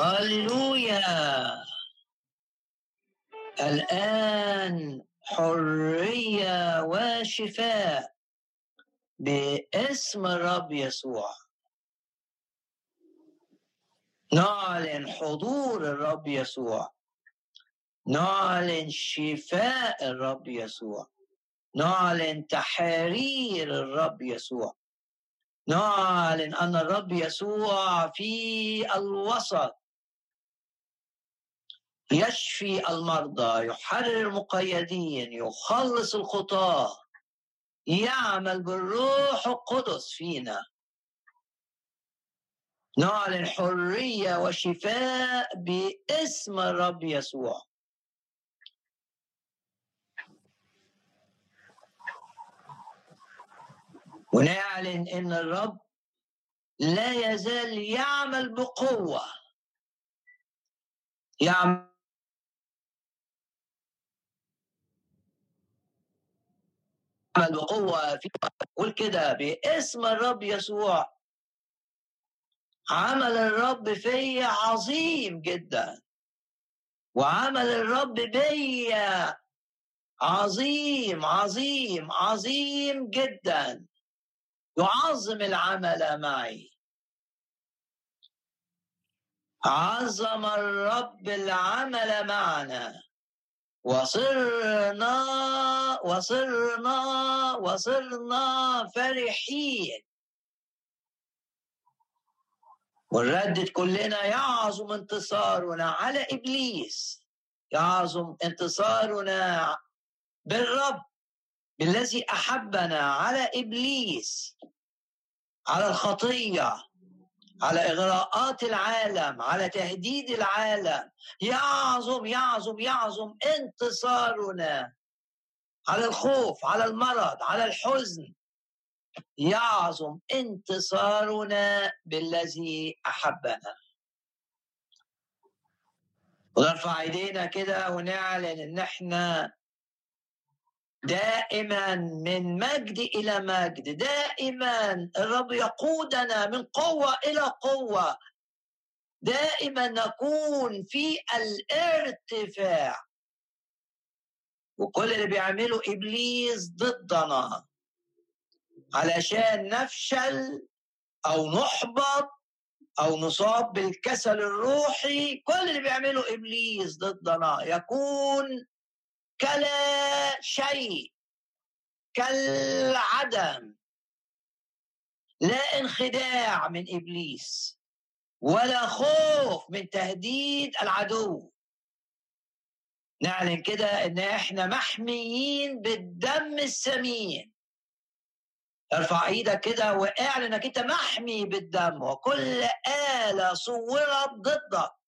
هللويا. الآن حرية وشفاء باسم الرب يسوع. نعلن حضور الرب يسوع. نعلن شفاء الرب يسوع. نعلن تحرير الرب يسوع. نعلن أن الرب يسوع في الوسط. يشفي المرضى يحرر المقيدين يخلص الخطاه يعمل بالروح القدس فينا. نعلن حرية وشفاء باسم الرب يسوع. ونعلن إن الرب لا يزال يعمل بقوة. يعمل بقوه في قول كده باسم الرب يسوع. عمل الرب فيا عظيم جدا. وعمل الرب بيا عظيم عظيم عظيم جدا. يعظم العمل معي. عظم الرب العمل معنا. وصرنا وصرنا وصرنا فرحين. ونردد كلنا يعظم انتصارنا على إبليس. يعظم انتصارنا بالرب بالذي أحبنا على إبليس. على الخطية. على إغراءات العالم على تهديد العالم. يعظم يعظم يعظم انتصارنا. على الخوف على المرض على الحزن. يعظم انتصارنا بالذي أحبنا. ونرفع ايدينا كده ونعلن إن إحنا دائما من مجد إلى مجد دائما الرب يقودنا من قوة إلى قوة. دائما نكون في الارتفاع. وكل اللي بيعمله إبليس ضدنا. علشان نفشل أو نحبط أو نصاب بالكسل الروحي كل اللي بيعمله إبليس ضدنا. يكون كلا شيء كالعدم. لا انخداع من إبليس ولا خوف من تهديد العدو. نعلن كده إن إحنا محميين بالدم الثمين ارفع إيدك كده واعلن إنك أنت محمي بالدم وكل آلة صورت ضدك.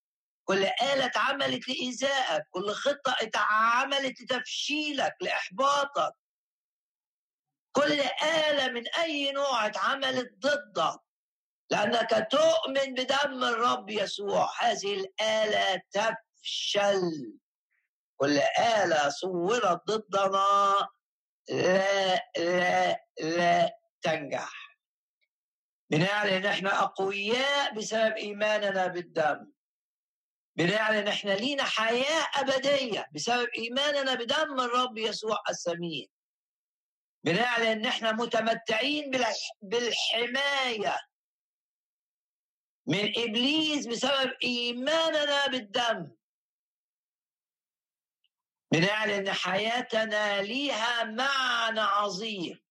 كل آلة اتعملت لإيذائك كل خطة اتعملت لتفشيلك لإحباطك. كل آلة من أي نوع اتعملت ضدك. لأنك تؤمن بدم الرب يسوع. هذه الآلة تفشل. كل آلة صورت ضدنا لا لا لا تنجح. بنعلن إحنا أقوياء بسبب إيماننا بالدم. بنعلن إحنا لينا حياة أبدية بسبب إيماننا بدم الرب يسوع الثمين بنعلن إن إحنا متمتعين بالحماية من إبليس بسبب إيماننا بالدم. بنعلن إن حياتنا ليها معنى عظيم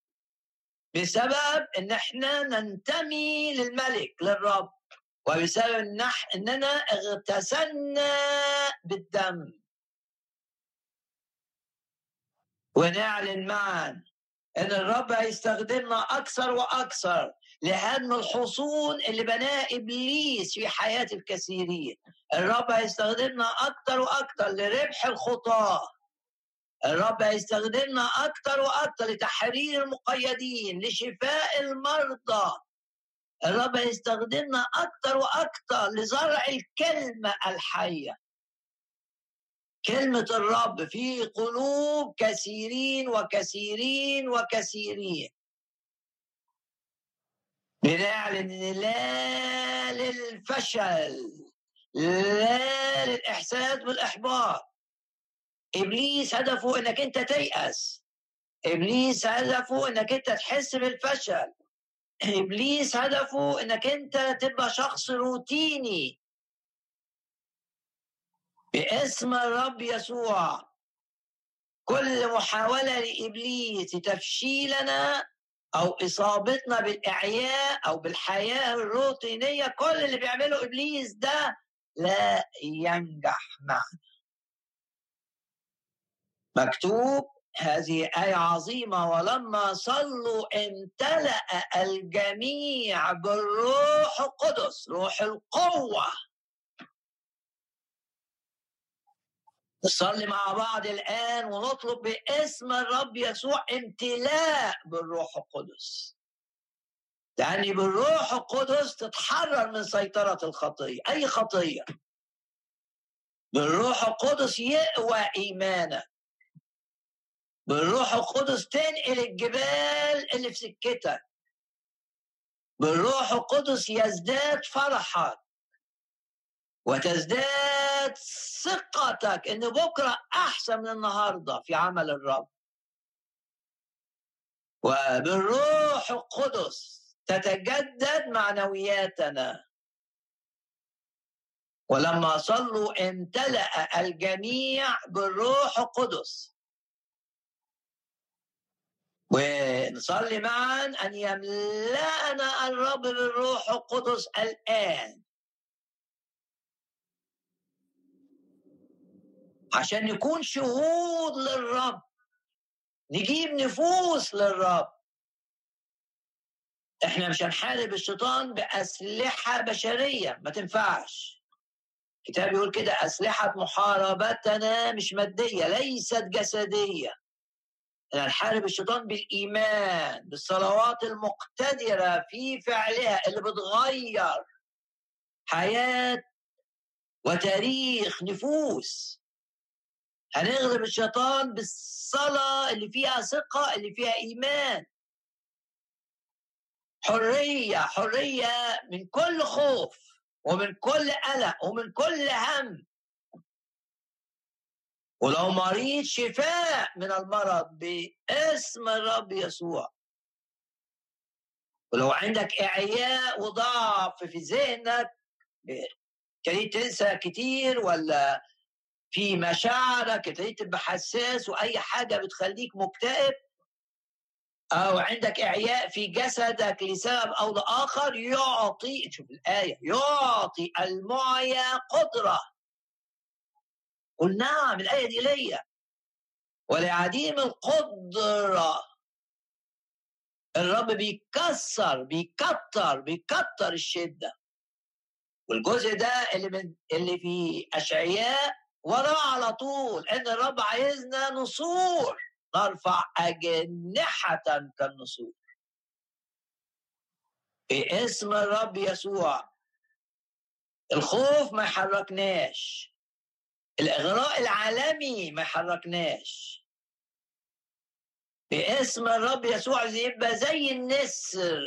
بسبب إن إحنا ننتمي للملك للرب. وبسبب ان إننا اغتسلنا بالدم. ونعلن معا إن الرب هيستخدمنا أكثر وأكثر لهدم الحصون اللي بناها إبليس في حياة الكثيرين. الرب هيستخدمنا أكثر وأكثر لربح الخطاة. الرب هيستخدمنا أكثر وأكثر لتحرير المقيدين لشفاء المرضى. الرب هيستخدمنا أكثر وأكثر لزرع الكلمة الحية. كلمة الرب في قلوب كثيرين وكثيرين وكثيرين. بنعلن لا للفشل لا للإحساس بالإحباط. إبليس هدفه إنك أنت تيأس. إبليس هدفه إنك أنت تحس بالفشل. إبليس هدفه إنك أنت تبقى شخص روتيني. باسم الرب يسوع. كل محاولة لإبليس لتفشيلنا أو إصابتنا بالإعياء أو بالحياة الروتينية كل اللي بيعمله إبليس ده لا ينجح معنا. مكتوب هذه آية عظيمة ولما صلوا امتلأ الجميع بالروح القدس روح القوة. نصلي مع بعض الآن ونطلب باسم الرب يسوع امتلاء بالروح القدس. يعني بالروح القدس تتحرر من سيطرة الخطية أي خطية؟ بالروح القدس يقوى إيمانك. بالروح القدس تنقل الجبال اللي في سكتك بالروح القدس يزداد فرحك وتزداد ثقتك إن بكرة أحسن من النهارده في عمل الرب. وبالروح القدس تتجدد معنوياتنا. ولما صلوا امتلأ الجميع بالروح القدس. ونصلي معا أن يملأنا الرب بالروح القدس الآن. عشان نكون شهود للرب. نجيب نفوس للرب. إحنا مش هنحارب الشيطان بأسلحة بشرية ما تنفعش. الكتاب يقول كده أسلحة محاربتنا مش مادية ليست جسدية. نحارب الشيطان بالإيمان بالصلوات المقتدرة في فعلها اللي بتغير حياة وتاريخ نفوس. هنغلب الشيطان بالصلاة اللي فيها ثقة اللي فيها إيمان. حرية حرية من كل خوف ومن كل قلق ومن كل هم. ولو مريض شفاء من المرض باسم الرب يسوع. ولو عندك إعياء وضعف في ذهنك ابتديت تنسى كتير ولا في مشاعرك ابتديت تبقى حساس وأي حاجة بتخليك مكتئب أو عندك إعياء في جسدك لسبب أو لآخر يعطي شوف الآية يعطي المعيا قدرة. قل نعم الآية دي ليا. ولعديم القدرة الرب بيكسر بيكتر بيكتر الشدة. والجزء ده اللي من اللي في أشعياء وراه على طول إن الرب عايزنا نصور نرفع أجنحة كالنسور باسم الرب يسوع الخوف ما يحركناش. الإغراء العالمي ما يحركناش باسم الرب يسوع يبقى زي النسر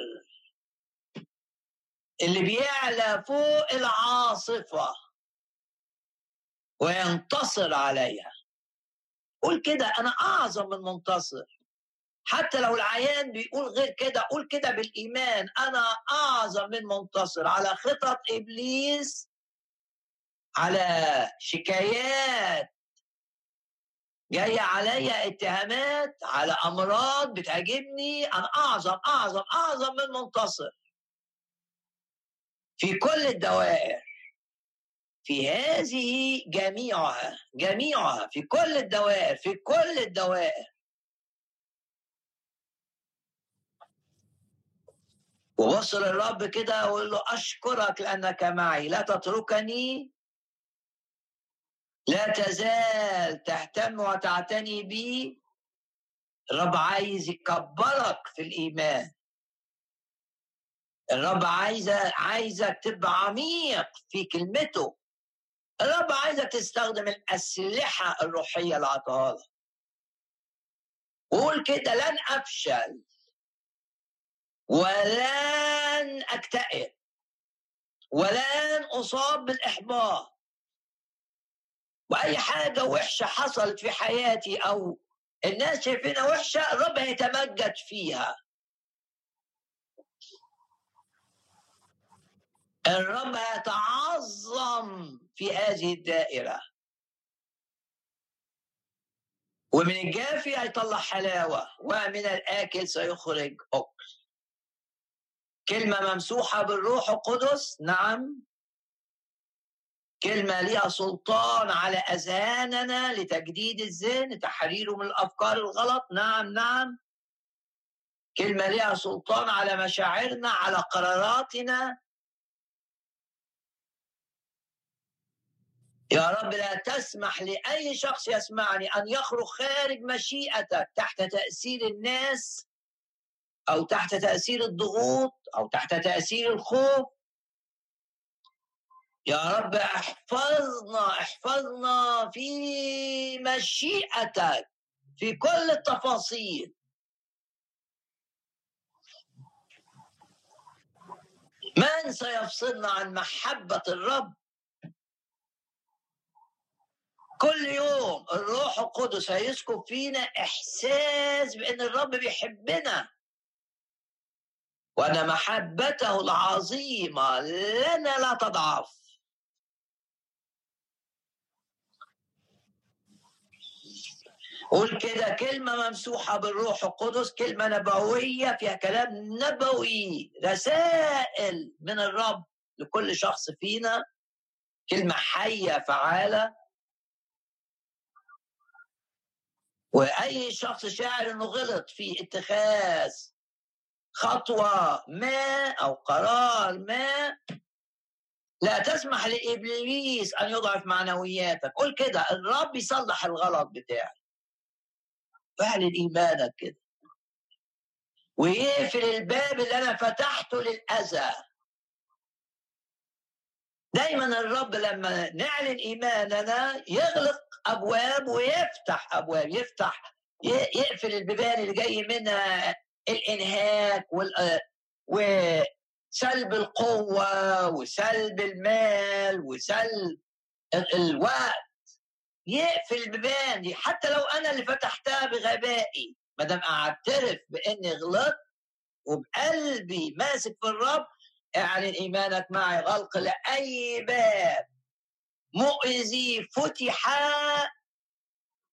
اللي بيعلى فوق العاصفة وينتصر عليها. قول كده أنا أعظم من منتصر. حتى لو العيان بيقول غير كده قول كده بالإيمان أنا أعظم من منتصر. على خطط إبليس على شكايات. جاية عليا اتهامات على أمراض بتعجبني. أنا أعظم أعظم أعظم من منتصر. في كل الدوائر في هذه جميعها جميعها في كل الدوائر في كل الدوائر. وبص للرب كده وقول له أشكرك لأنك معي. لا تتركني لا تزال تهتم وتعتني بي الرب عايز يكبرك في الإيمان. الرب عايز عايزك تبقى عميق في كلمته. الرب عايزك تستخدم الأسلحة الروحية اللي عطاها قول كده لن أفشل ولن أكتئب ولن أصاب بالإحباط. وأي حاجة وحشة حصلت في حياتي أو الناس شايفينها وحشة الرب هيتمجد فيها. الرب هيتعظم في هذه الدائرة. ومن الجافي هيطلع حلاوة ومن الآكل سيخرج أكل. كلمة ممسوحة بالروح القدس؟ نعم. كلمة ليها سلطان على أذهاننا لتجديد الذهن تحريره من الأفكار الغلط. نعم نعم. كلمة ليها سلطان على مشاعرنا على قراراتنا. يا رب لا تسمح لأي شخص يسمعني أن يخرج خارج مشيئتك تحت تأثير الناس أو تحت تأثير الضغوط أو تحت تأثير الخوف. يا رب احفظنا احفظنا في مشيئتك في كل التفاصيل. من سيفصلنا عن محبة الرب؟ كل يوم الروح القدس هيسكب فينا إحساس بأن الرب بيحبنا. وأن محبته العظيمة لنا لا تضعف. قول كده كلمة ممسوحة بالروح القدس كلمة نبوية فيها كلام نبوي رسائل من الرب لكل شخص فينا. كلمة حية فعالة. وأي شخص شاعر إنه غلط في اتخاذ خطوة ما أو قرار ما لا تسمح لإبليس أن يضعف معنوياتك. قول كده الرب يصلح الغلط بتاعي فعل إيمانك كده. ويقفل الباب اللي أنا فتحته للأذى. دايما الرب لما نعلن إيماننا يغلق أبواب ويفتح أبواب يفتح يقفل البيبان اللي جاي منها الإنهاك وال وسلب القوة وسلب المال وسلب الوقت. يقفل البيبان دي حتى لو أنا اللي فتحتها بغبائي. ما دام أعترف بإني غلطت وبقلبي ماسك في الرب اعلن إيمانك معي غلق لأي باب. مؤذي فتح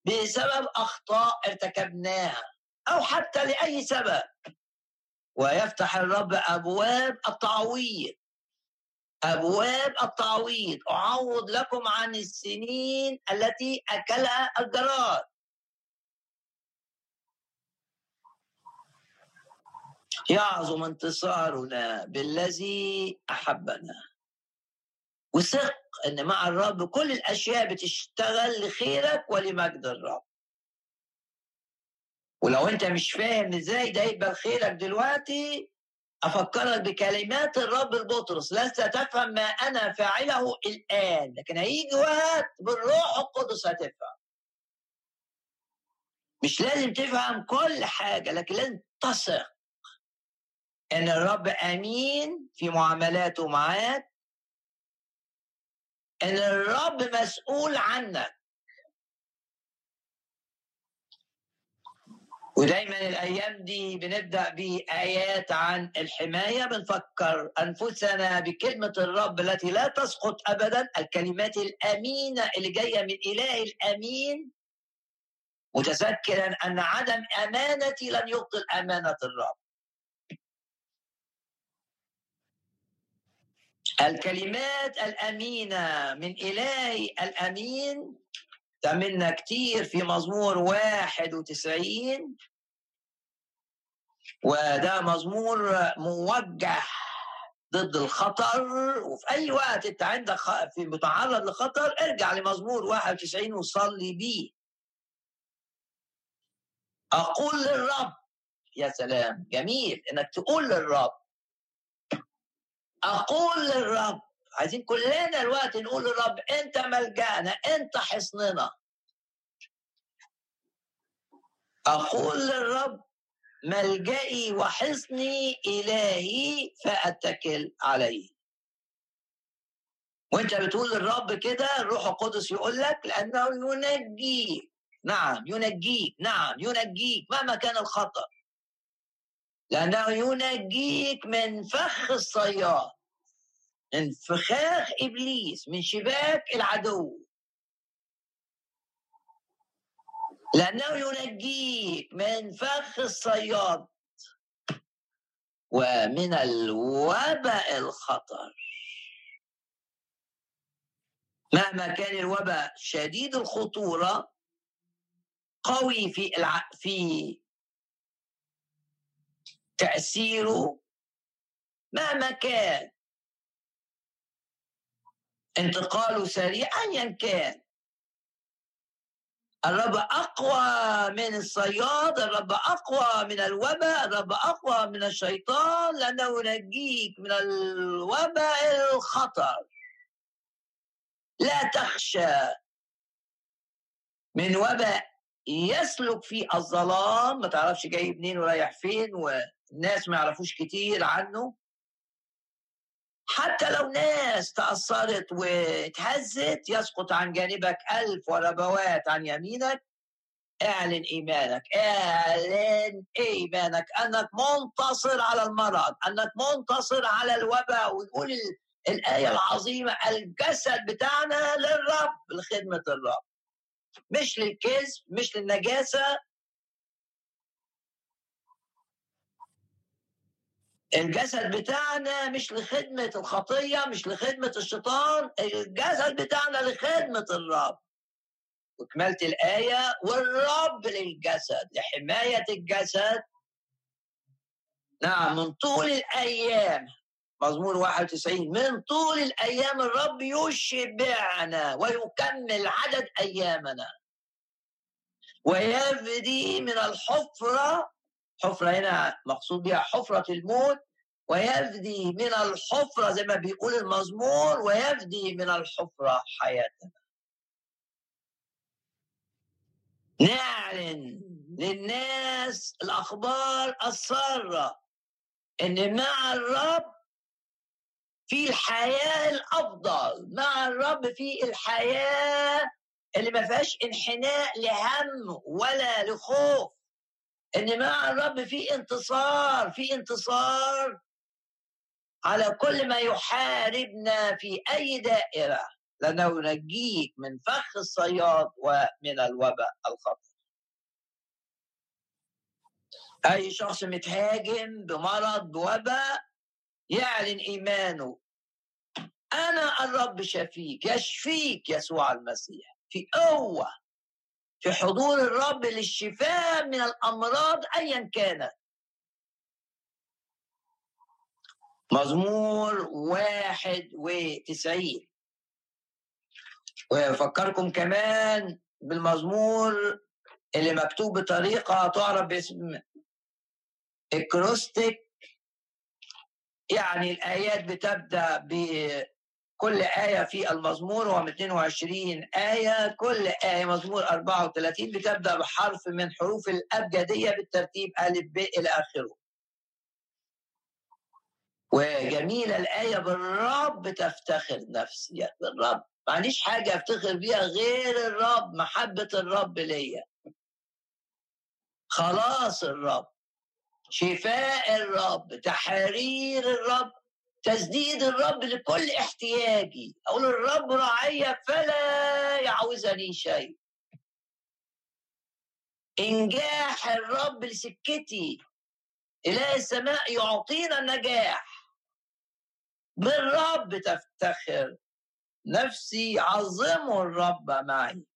بسبب أخطاء ارتكبناها أو حتى لأي سبب. ويفتح الرب أبواب التعويض. أبواب التعويض. أعوض لكم عن السنين التي أكلها الجراد. يعظم انتصارنا بالذي أحبنا. وثق أن مع الرب كل الأشياء بتشتغل لخيرك ولمجد الرب. ولو أنت مش فاهم إزاي ده يبقى لخيرك دلوقتي أفكرك بكلمات الرب البطرس لست تفهم ما أنا فاعله الآن لكن هيجي وقت بالروح القدس هتفهم. مش لازم تفهم كل حاجة لكن لازم تثق إن الرب أمين في معاملاته معاك إن الرب مسؤول عنك. ودايما الأيام دي بنبدأ بآيات عن الحماية بنفكر أنفسنا بكلمة الرب التي لا تسقط ابدا الكلمات الأمينة اللي جاية من إله الأمين. متذكرا أن عدم أمانتي لن يبطل أمانة الرب. الكلمات الأمينة من الهي الأمين تمنا كتير في مزمور 91 وده مزمور موجه ضد الخطر. وفي أي وقت أنت عندك في متعرض لخطر ارجع لمزمور 91 وصلي بيه. أقول للرب يا سلام جميل إنك تقول للرب. أقول للرب عايزين كلنا الوقت نقول للرب أنت ملجأنا أنت حصننا. أقول للرب ملجئي وحصني إلهي فأتكل عليه. وأنت بتقول للرب كده الروح القدس يقول لك لأنه ينجيك. نعم ينجيك نعم ينجيك مهما كان الخطر لأنه ينجيك من فخ الصياد. من فخاخ إبليس من شباك العدو. لأنه ينجيك من فخ الصياد ومن الوباء الخطر. مهما كان الوباء شديد الخطورة قوي في الع... في تأثيره مهما كان. انتقاله سريع ايا كان. الرب أقوى من الصياد الرب أقوى من الوباء الرب أقوى من الشيطان. لأنه ينجيك من الوباء الخطر. لا تخشى. من وباء يسلك في الظلام. ما تعرفش جاي منين ورايح فين والناس ما يعرفوش كتير عنه. حتى لو ناس تأثرت واتهزت يسقط عن جانبك ألف وربوات عن يمينك اعلن إيمانك اعلن إيمانك أنك منتصر على المرض أنك منتصر على الوباء ونقول الآية العظيمة الجسد بتاعنا للرب لخدمة الرب. مش للكذب مش للنجاسة الجسد بتاعنا مش لخدمة الخطية مش لخدمة الشيطان الجسد بتاعنا لخدمة الرب. وكملت الآية والرب للجسد لحماية الجسد. نعم من طول الأيام. مزمور 91 من طول الأيام الرب يشبعنا ويكمل عدد أيامنا. ويفدي من الحفرة حفرة هنا مقصود بها حفرة الموت ويفدي من الحفرة زي ما بيقول المزمور ويفدي من الحفرة حياتنا. نعلن للناس الأخبار السارة إن مع الرب في الحياة الأفضل مع الرب في الحياة اللي ما فيهاش انحناء لهم ولا لخوف. إن مع الرب في انتصار في انتصار على كل ما يحاربنا في أي دائرة لأنه ينجيك من فخ الصياد ومن الوباء الخطر أي شخص متهاجم بمرض بوباء يعلن إيمانه أنا الرب شفيك يشفيك يسوع المسيح في قوة. في حضور الرب للشفاء من الأمراض ايا كانت. مزمور واحد وتسعين. ويفكركم كمان بالمزمور اللي مكتوب بطريقة تعرف باسم اكروستيك يعني الآيات بتبدأ كل آية في المزمور هو 22 آية كل آية مزمور 34 بتبدأ بحرف من حروف الأبجدية بالترتيب ألف ب إلى آخره. وجميلة الآية بالرب تفتخر نفسي بالرب. معليش حاجة أفتخر بيها غير الرب محبة الرب ليا. خلاص الرب. شفاء الرب تحرير الرب. تسديد الرب لكل احتياجي. أقول الرب راعي فلا يعوزني شيء. إنجاح الرب لسكتي إله السماء يعطينا النجاح. بالرب تفتخر. نفسي عظموا الرب معي.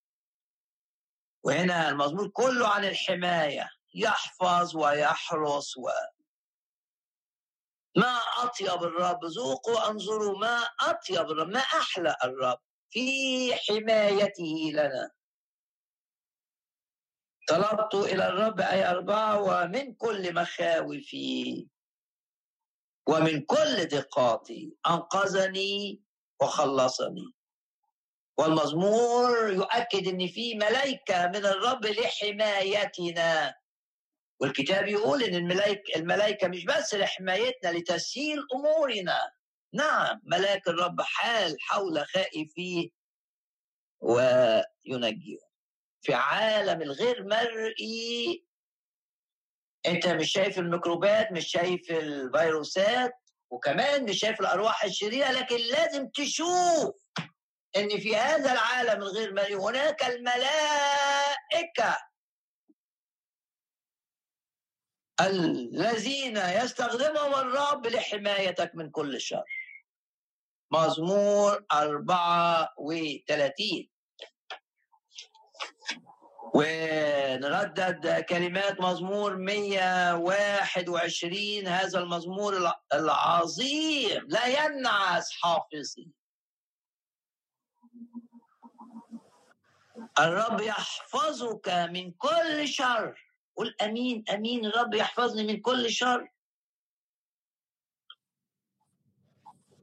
وهنا المزمور كله عن الحماية. يحفظ ويحرس و ما أطيب الرب ذوقوا أنظروا ما أطيب الرب ما أحلى الرب في حمايته لنا. طلبت إلى الرب أي أربعة ومن كل مخاوفي ومن كل دقاتي أنقذني وخلصني. والمزمور يؤكد إن في ملائكة من الرب لحمايتنا. والكتاب يقول إن الملائكه الملائكه مش بس لحمايتنا لتسهيل أمورنا. نعم ملاك الرب حال حول خائفيه وينجيهم في عالم الغير مرئي أنت مش شايف الميكروبات مش شايف الفيروسات وكمان مش شايف الأرواح الشريرة لكن لازم تشوف إن في هذا العالم الغير مرئي هناك الملائكة. الذين يستخدمهم الرب لحمايتك من كل شر. مزمور 34 ونردد كلمات مزمور 121 هذا المزمور العظيم. لا ينعس حافظي. الرب يحفظك من كل شر. قل أمين أمين الرب يحفظني من كل شر.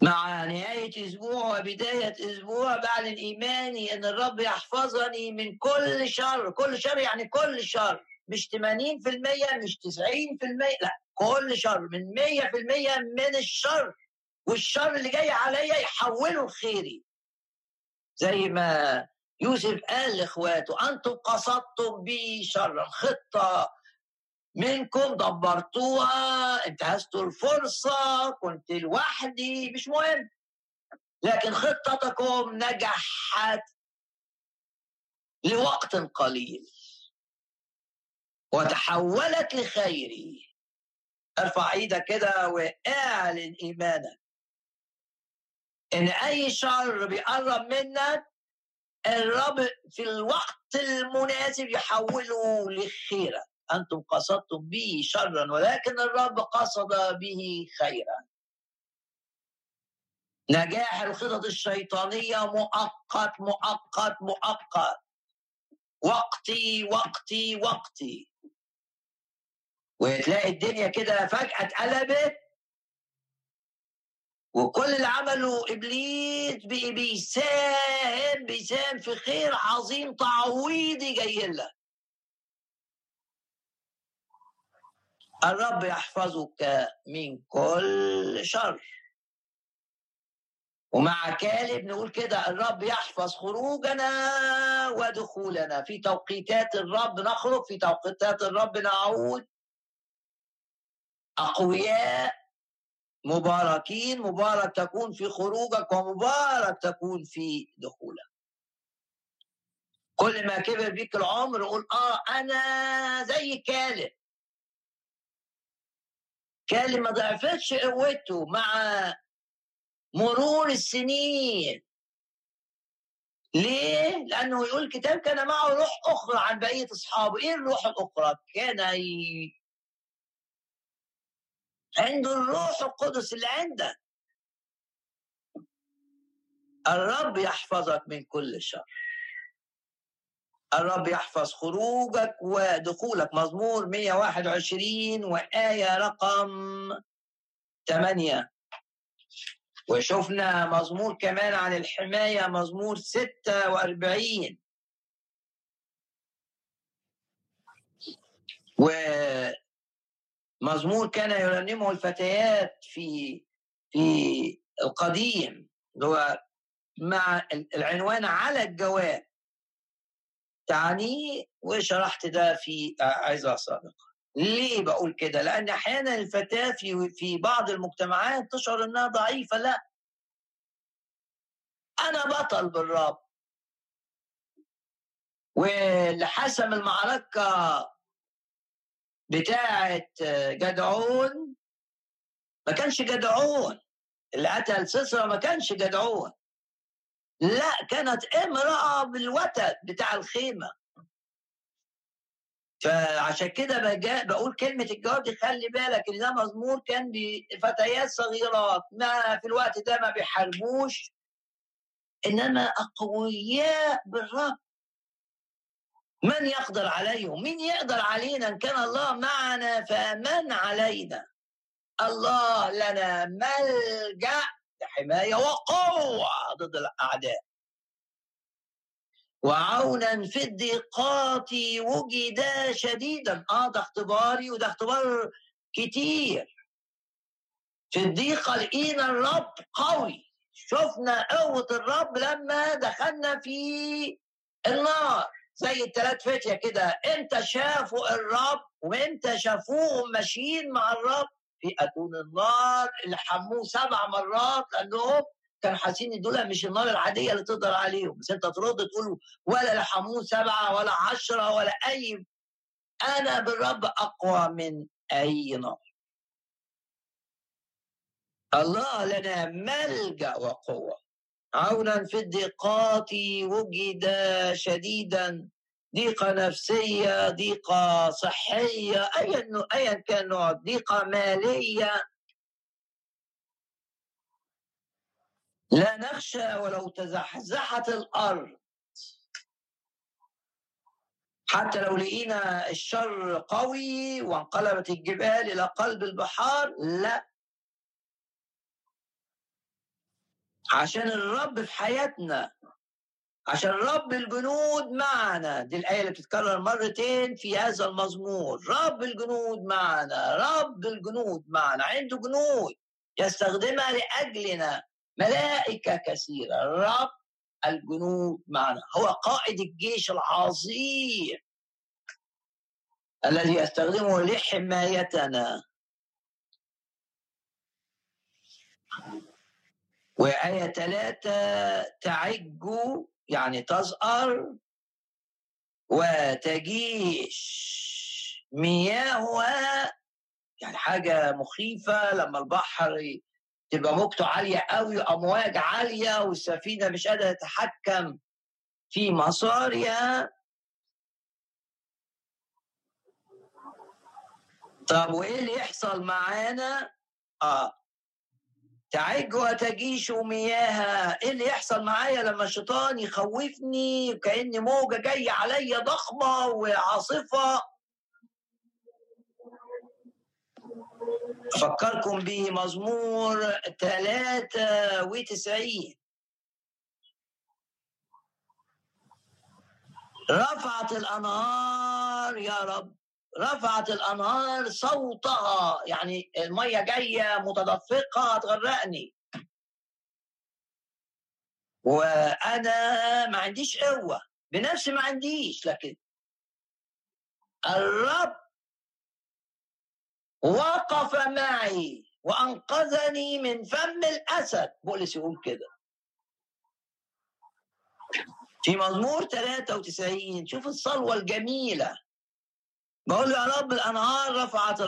مع نهاية أسبوع وبداية أسبوع بعلن إيماني أن الرب يحفظني من كل شر. كل شر يعني كل شر. مش 80% مش 90% لا كل شر. من 100% من الشر. والشر اللي جاي عليا يحوله لخيري. زي ما يوسف قال لإخواته أنتم قصدتم بي شرا خطه منكم دبرتوها انتهزتوا الفرصة كنت لوحدي مش مهم لكن خطتكم نجحت لوقت قليل وتحولت لخيري. ارفع إيدك كده واعلن إيمانك. إن أي شر بيقرب منك الرب في الوقت المناسب يحوله لخيرا أنتم قصدتم به شرا ولكن الرب قصد به خيرا. نجاح الخطط الشيطانية مؤقت مؤقت مؤقت. وقتي وقتي وقتي. وتلاقي الدنيا كده فجأة اتقلبت وكل اللي عمله إبليس بيساهم بيساهم في خير عظيم تعويضي جاي لك الرب يحفظك من كل شر. ومع كالب نقول كده الرب يحفظ خروجنا ودخولنا. في توقيتات الرب نخرج في توقيتات الرب نعود. أقوياء مباركين مبارك تكون في خروجك ومبارك تكون في دخولك كل ما كبر بيك العمر قول آه أنا زي كالب كالب ما ضعفتش قوته مع مرور السنين ليه؟ لأنه يقول الكتاب كان معه روح أخرى عن بقية أصحابه، إيه الروح الأخرى؟ كان. عنده الروح القدس اللي عندك. الرب يحفظك من كل شر. الرب يحفظ خروجك ودخولك. مزمور 121 وآية رقم 8 وشفنا مزمور كمان عن الحماية مزمور 46 و مزمور كان يرنمه الفتيات في في القديم اللي هو مع العنوان على الجواب. تعني وشرحت ده في عظة سابقة ليه بقول كده؟ لأن أحيانا الفتاة في في بعض المجتمعات تشعر إنها ضعيفة. لا. أنا بطل بالرب. واللي حسم المعركة بتاعة جدعون. ما كانش جدعون. اللي قتل سسرة ما كانش جدعون. لا كانت امرأة بالوتد بتاع الخيمة. فعشان كده بقول كلمة الجواب دي خلي بالك إن ده مزمور كان بفتيات صغيرات. ما في الوقت ده ما بيحاربوش. إنما أقوياء بالرب من يقدر عليهم مين يقدر علينا إن كان الله معنا فمن علينا؟ الله لنا ملجأ حماية وقوة ضد الأعداء. وعونا في الضيقات وجد شديدا. آه ده اختباري وده اختبار كتير. في الضيقة لقينا الرب قوي. شفنا قوة الرب لما دخلنا في النار. زي الثلاث فتية كده. إمتى شافوا الرب وامتى شافوهم ماشيين مع الرب في اتون النار اللي حموه سبع مرات لأنهم كانوا حاسين دول مش النار العادية اللي تقدر عليهم. بس انت ترد تقول ولا لحموه سبعة ولا عشرة ولا أي أنا بالرب أقوى من أي نار. الله لنا ملجأ وقوة. عونا في الضيقات وجد شديدا. ضيقة نفسية ضيقة صحية أيا أيا كان نوع ضيقة مالية. لا نخشى ولو تزحزحت الأرض. حتى لو لقينا الشر قوي وانقلبت الجبال إلى قلب البحار لا. عشان الرب في حياتنا عشان رب الجنود معنا. دي الآية اللي بتتكرر مرتين في هذا المزمور. رب الجنود معنا رب الجنود معنا. عنده جنود يستخدمها لأجلنا. ملائكة كثيرة رب الجنود معنا. هو قائد الجيش العظيم الذي يستخدمه لحمايتنا. وآية ثلاثة تعج يعني تزأر وتجيش. مياهها يعني حاجة مخيفة لما البحر تبقى موجته عالية قوي أمواج عالية والسفينة مش قادرة تتحكم في مسارها طب وإيه اللي يحصل معانا؟ آه. تعج وتجيش مياها. إيه اللي يحصل معايا لما الشيطان يخوفني كأن موجة جاية عليا ضخمة وعاصفة؟ أفكركم بمزمور 93 رفعت الأنهار يا رب. رفعت الأنهار صوتها. يعني المية جاية متدفقة هتغرقني وأنا ما عنديش قوة. بنفسي ما عنديش لكن الرب وقف معي وأنقذني من فم الأسد. بولس يقول كده. في مزمور 93 شوف الصلوة الجميلة. بقول يا رب الأنهار رفعت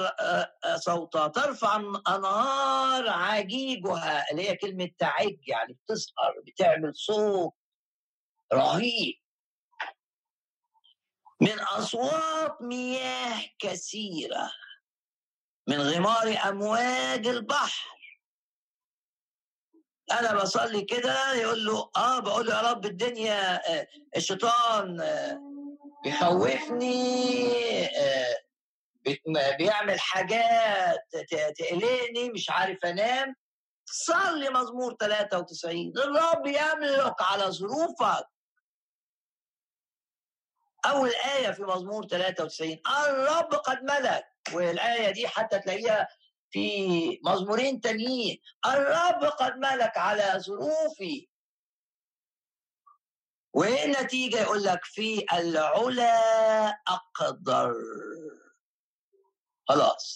صوتها. ترفع انهار عجيجها اللي هي كلمة تعج يعني بتسهر بتعمل صوت رهيب. من أصوات مياه كثيرة من غمار أمواج البحر. أنا بصلي كده يقول له آه بقول له يا رب الدنيا الشيطان بيخوفني بيعمل حاجات تقلقني مش عارف أنام. صلي مزمور 93 الرب يملك على ظروفك. أول آية في مزمور 93 الرب قد ملك. والآية دي حتى تلاقيها في مزمورين تانيين. الرب قد ملك على ظروفي. وإيه النتيجة؟ يقول لك في العلا أقدر. خلاص.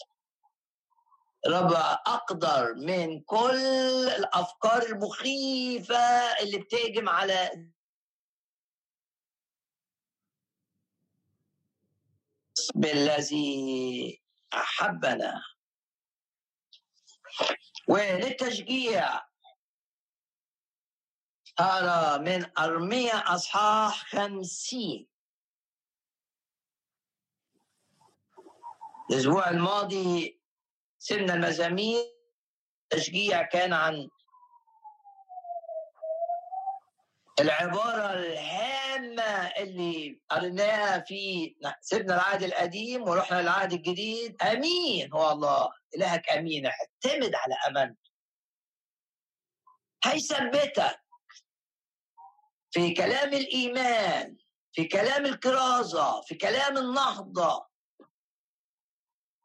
رب أقدر من كل الأفكار المخيفة اللي بتهجم على بالذي أحبنا. وللتشجيع أرى من أرمية أصحاح خمسين. الأسبوع الماضي سمنا المزامير تشجيع كان عن العبارة الهامة اللي قريناها في سيبنا العهد القديم ورحنا للعهد الجديد. أمين! هو الله إلهك أمين اعتمد على أمانته هيثبتك في كلام الإيمان في كلام الكرازة في كلام النهضة.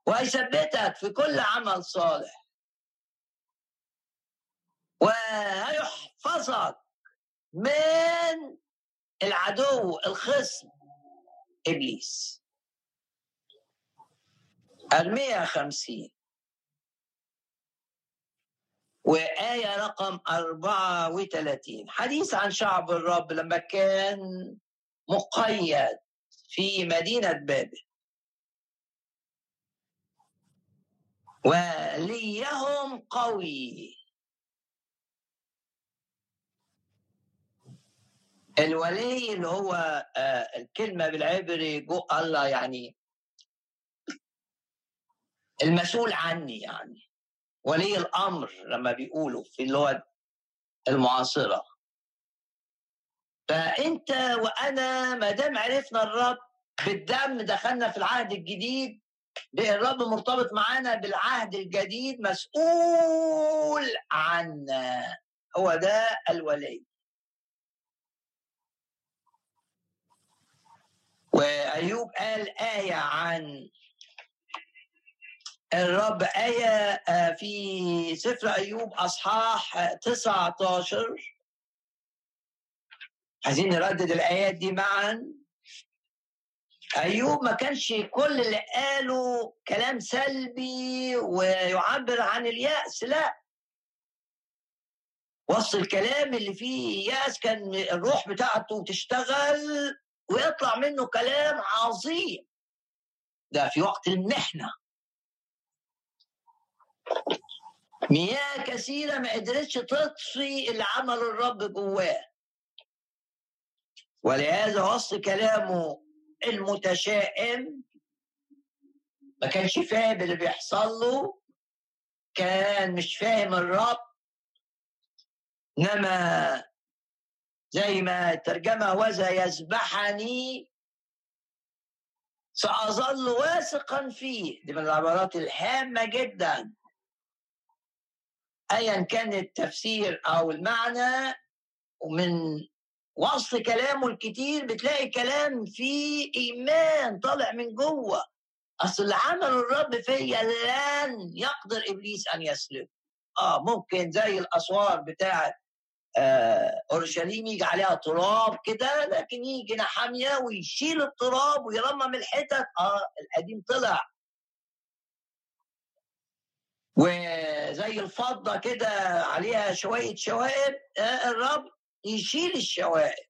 وهيثبتك في كل عمل صالح. وهيحفظك من العدو الخصم إبليس. المية خمسين. وآية رقم 34 حديث عن شعب الرب لما كان مقيد في مدينة بابل. وليهم قوي. الولي اللي هو آه، الكلمة بالعبري جو الله يعني المسؤول عني يعني. ولي الأمر لما بيقولوا في اللغة المعاصرة. فأنت وأنا ما دام عرفنا الرب بالدم دخلنا في العهد الجديد الرب مرتبط معانا بالعهد الجديد مسؤول عنا هو ده الولي. وأيوب قال آية عن الرب آية آه، في سفر أيوب أصحاح 19 عايزين نردد الآيات دي معا؟ أيوب ما كانش كل اللي قاله كلام سلبي ويعبر عن اليأس لا. وسط الكلام اللي فيه يأس كان الروح بتاعته تشتغل ويطلع منه كلام عظيم. ده في وقت المحنة مياه كثيرة ما قدرتش تطفي اللي عمله الرب جواه. ولهذا وسط كلامه المتشائم ما كانش فاهم اللي بيحصل له كان مش فاهم الرب. إنما زي ما الترجمة وذا يذبحني سأظل واثقا فيه. دي من العبارات الهامة جدا. أيا كان التفسير أو المعنى ومن وسط كلامه الكتير بتلاقي كلام فيه إيمان طالع من جوه. أصل اللي الرب فيا لن يقدر إبليس أن يسلب آه ممكن زي الأسوار بتاعت آه أورشليم يجي عليها تراب كده لكن يجي نحاميه ويشيل التراب ويرمم الحتت. آه القديم طلع. وزي الفضة كده عليها شوية شوائب آه الرب يشيل الشوائب.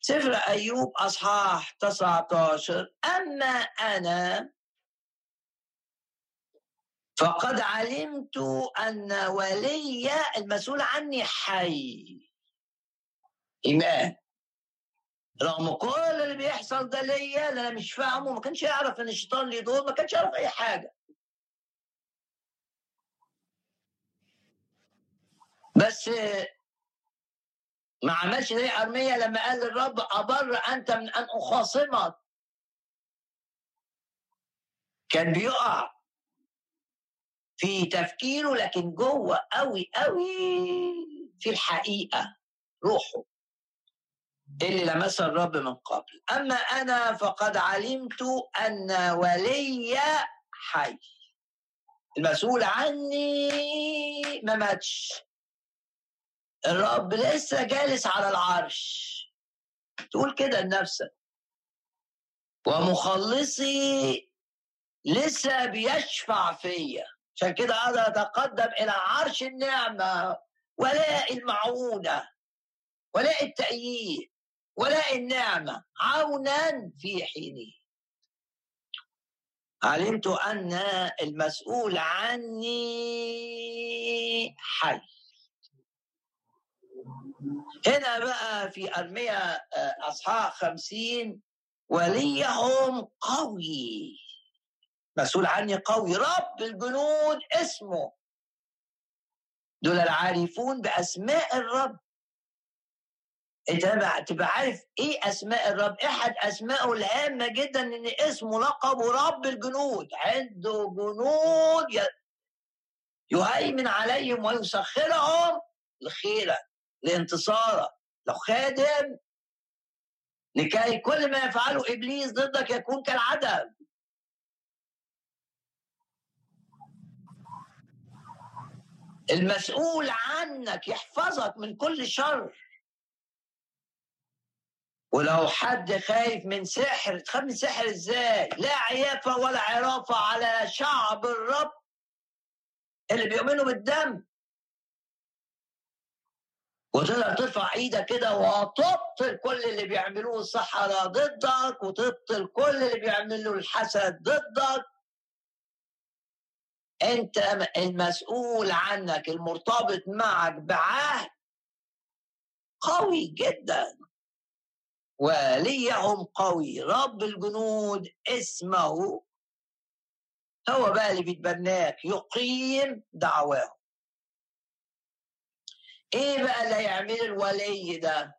سفر أيوب أصحاح 19 أما أنا فقد علمت أن ولي المسؤول عني حي. إيمان. رغم كل اللي بيحصل ده ليا أنا مش فاهمه ما كانش يعرف إن الشيطان ليه دور ما كانش يعرف أي حاجة. بس ما عملش زي ارميا لما قال للرب ابر أنت من أن أخاصمك. كان بيقع في تفكيره لكن جوه قوي قوي في الحقيقة روحه اللي لمسها الرب من قبل. أما أنا فقد علمت أن ولي حي. المسؤول عني ما ماتش. الرب لسه جالس على العرش. تقول كده لنفسك. ومخلصي لسه بيشفع فيا. عشان كده أقدر أتقدم إلى عرش النعمة ولاء المعونة ولاء التأييد ولاء النعمة عونا في حينه. علمت أن المسؤول عني حي. هنا بقى في أرمية أصحاح خمسين وليهم قوي. مسؤول عني قوي. رب الجنود اسمه. دول العارفون بأسماء الرب. انت تبقى عارف إيه أسماء الرب؟ إحد اسمائه الهامة جدا إن اسمه لقبه رب الجنود. عنده جنود يهيمن عليهم ويسخرهم لخيرا لانتصارا لو خادم لكي كل ما يفعله إبليس ضدك يكون كالعدم. المسؤول عنك يحفظك من كل شر. ولو حد خايف من سحر تخاف من سحر إزاي؟ لا عيافة ولا عرافة على شعب الرب اللي بيؤمنوا بالدم. وتقدر ترفع إيدك كده وتبطل كل اللي بيعملوه الصحراء ضدك وتبطل كل اللي بيعملوا الحسد ضدك. انت المسؤول عنك المرتبط معك بعهد قوي جدا. وليهم قوي. رب الجنود اسمه. هو بقى اللي بيتبناك يقيم دعواهم. إيه بقى اللي هيعمل الولي ده؟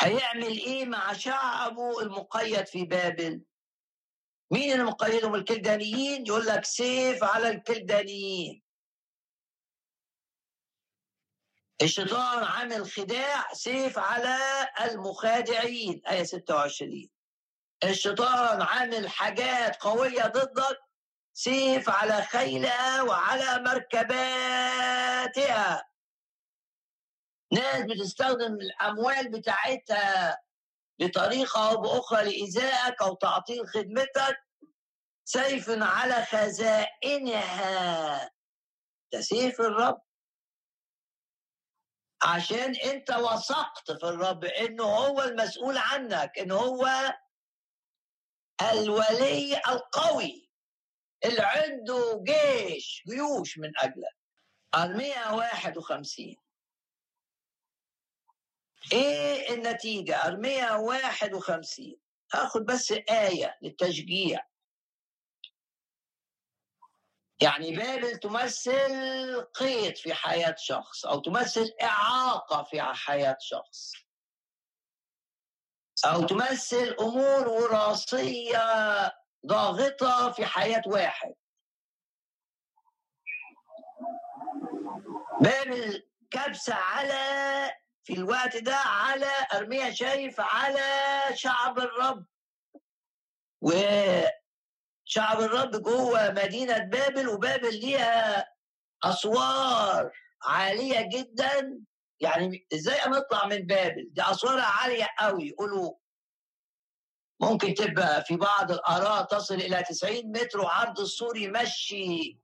هيعمل إيه مع شعبه المقيد في بابل؟ مين اللي مقيدهم الكلدانيين؟ يقول لك سيف على الكلدانيين. الشيطان عامل خداع سيف على المخادعين. آية 26 الشيطان عامل حاجات قوية ضدك سيف على خيلها وعلى مركباتها. ناس بتستخدم الأموال بتاعتها بطريقة أو بأخرى لإيذائك أو تعطيل خدمتك. سيف على خزائنها. ده سيف الرب. عشان أنت وثقت في الرب إنه هو المسؤول عنك انه هو الولي القوي. اللي عنده جيش جيوش من أجلك. أرمية 51 إيه النتيجة؟ أرمية 51 هاخد بس آية للتشجيع. يعني بابل تمثل قيد في حياة شخص أو تمثل إعاقة في حياة شخص. أو تمثل أمور وراثية ضاغطة في حياة واحد. بابل كبسة على في الوقت ده على أرميا شايف على شعب الرب. و شعب الرب جوه مدينة بابل وبابل ليها أسوار عالية جدا. يعني إزاي نطلع من بابل؟ دي أسوارها عالية قوي. يقولوا ممكن تبقى في بعض الآراء تصل إلى 90 متر وعرض السور يمشي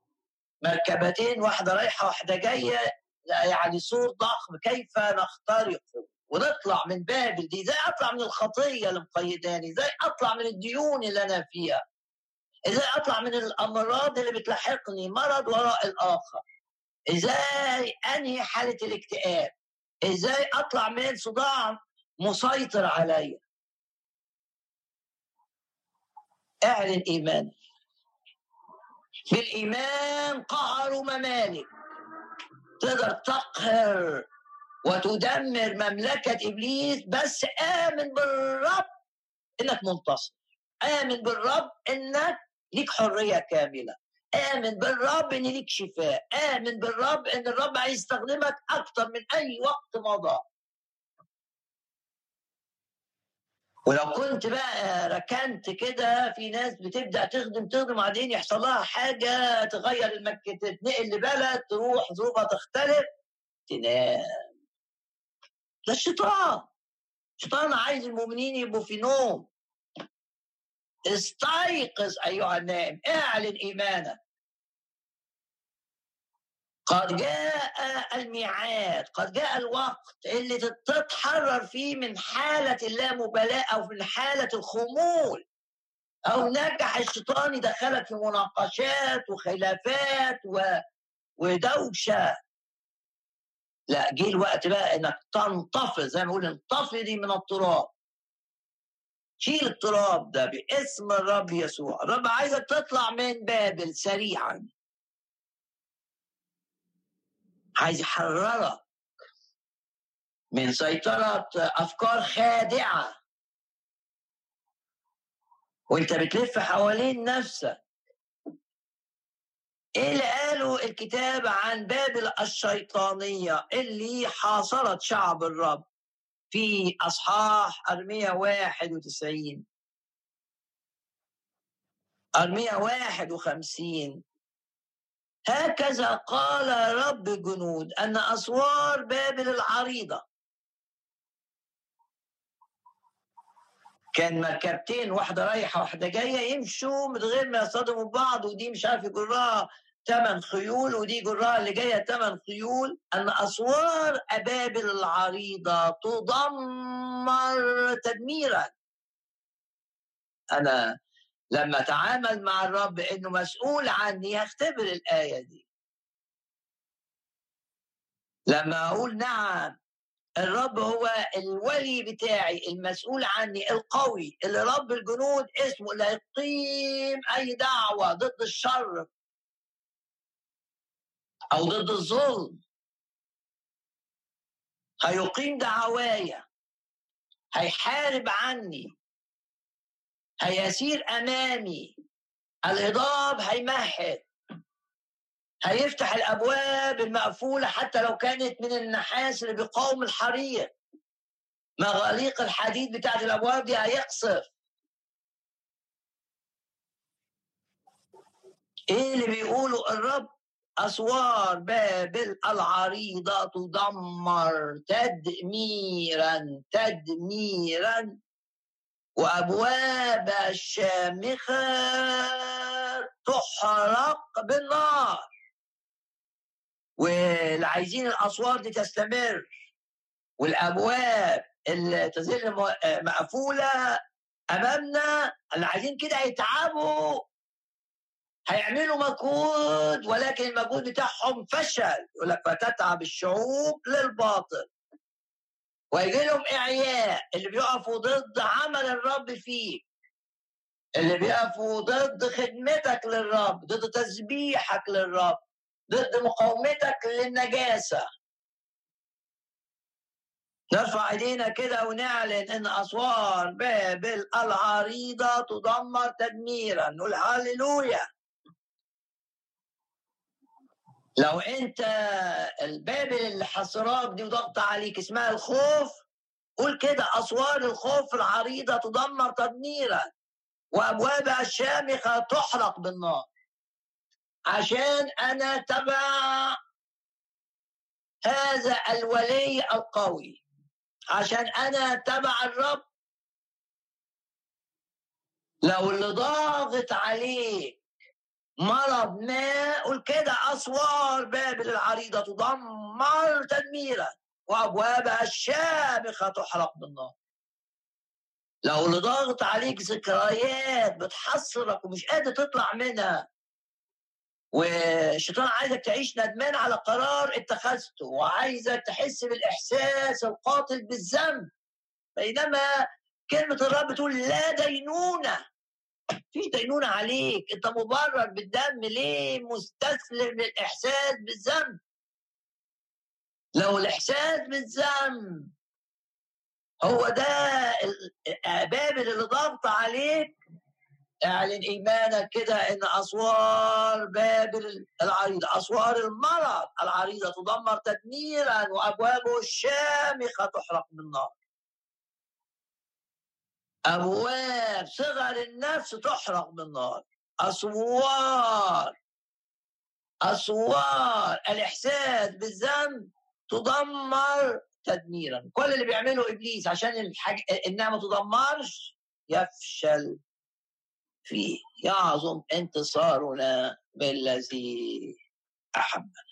مركبتين واحدة رايحة واحدة جاية يعني سور ضخم كيف نخترق؟ ونطلع من بابل دي إزاي أطلع من الخطية اللي مقيداني إزاي أطلع من الديون اللي أنا فيها؟ إزاي أطلع من الأمراض اللي بتلاحقني؟ مرض وراء الآخر. إزاي أنهي حالة الاكتئاب؟ إزاي أطلع من صداع مسيطر عليا؟ أعلن ايمانك بالإيمان قهروا ممالك. تقدر تقهر وتدمر مملكة إبليس بس آمن بالرب إنك منتصر. آمن بالرب إنك ليك حرية كاملة. آمن بالرب إن ليك شفاء. آمن بالرب إن الرب هيستخدمك أكتر من أي وقت مضى. ولو كنت بقى ركنت كده في ناس بتبدأ تخدم تخدم بعدين يحصل لها حاجة تغير المكة تتنقل لبلد تروح ظروفها تختلف تنام. ده الشيطان. الشيطان عايز المؤمنين يبقوا في نوم. استيقظ أيها النائم اعلن إيمانك. قد جاء الميعاد قد جاء الوقت اللي تتحرر فيه من حالة اللامبالاة أو من حالة الخمول. أو نجح الشيطان يدخلك في مناقشات وخلافات و... ودوشة. لا جه الوقت بقى إنك تنتفض زي ما بقول انتفضي من التراب. شيل التراب ده باسم الرب يسوع. الرب عايزك تطلع من بابل سريعا. عايز يحررك من سيطرة أفكار خادعة. وأنت بتلف حوالين نفسك. إيه اللي قاله الكتاب عن بابل الشيطانية؟ اللي حاصرت شعب الرب في أصحاح أرمية 91 أرمية واحد وخمسين. هكذا قال رب الجنود أن أسوار بابل العريضة. كان مركبتين واحدة رايحة واحدة جاية يمشوا من غير ما يصطدموا ببعض ودي مش عارف يجرها ثمان خيول ودي جراها اللي جاية ثمان خيول. أن أسوار أبابل العريضة تدمر تدميرا. أنا لما أتعامل مع الرب إنه مسؤول عني هختبر الآية دي. لما أقول نعم الرب هو الولي بتاعي المسؤول عني القوي اللي رب الجنود اسمه اللي هيقيم أي دعوة ضد الشر أو ضد الظلم. هيقيم دعوايا هيحارب عني. هيسير أمامي. الهضاب هيمهد. هيفتح الأبواب المقفولة حتى لو كانت من النحاس اللي بيقاوم الحريق مغاليق الحديد بتاعت الأبواب دي هيقصف. إيه اللي بيقوله الرب؟ أسوار بابل العريضة تدمر تدميرا تدميرا. وأبواب الشامخة تحرق بالنار. واللي عايزين الاسوار دي تستمر. والأبواب اللي تزال مقفولة أمامنا اللي عايزين كده يتعبوا. هيعملوا مجهود ولكن المجهود بتاعهم فشل. يقول لك فتتعب الشعوب للباطل. ويجي لهم إعياء اللي بيقفوا ضد عمل الرب فيك اللي بيقفوا ضد خدمتك للرب ضد تسبيحك للرب ضد مقاومتك للنجاسة. نرفع إيدينا كده ونعلن إن أسوار بابل العريضة تدمر تدميرا نقول هللويا. لو انت البابل اللي حصراك دي وضغط عليك اسمها الخوف قول كده أسوار الخوف العريضة تدمر تدميرا وابوابها الشامخة تحرق بالنار. عشان أنا تبع هذا الولي القوي. عشان أنا تبع الرب. لو اللي ضاغط عليك مرض ما قول كده أسوار بابل العريضه تدمر تدميرا وابوابها الشامخة تحرق بالنار لو اللي ضاغط عليك ذكريات بتحصرك ومش قادر تطلع منها والشيطان عايزك تعيش ندمان على قرار اتخذته وعايزك تحس بالإحساس القاتل بالذنب. بينما كلمة الرب تقول لا دينونة. فيش دينونه عليك انت مبرر بالدم ليه؟ مستسلم للإحساس بالذنب. لو الإحساس بالذنب هو ده بابل اللي ضغط عليك اعلن إيمانك كده إن أسوار بابل العريضه أسوار المرض العريضة تدمر تدميرا وابوابه الشامخة تحرق بالنار أبواب صغر النفس تحرق بالنار أسوار. أسوار. الإحساس بالذنب تدمر تدميرا. كل اللي بيعمله إبليس عشان الحاج... انها ما تدمرش يفشل فيه. يعظم انتصارنا بالذي أحبنا.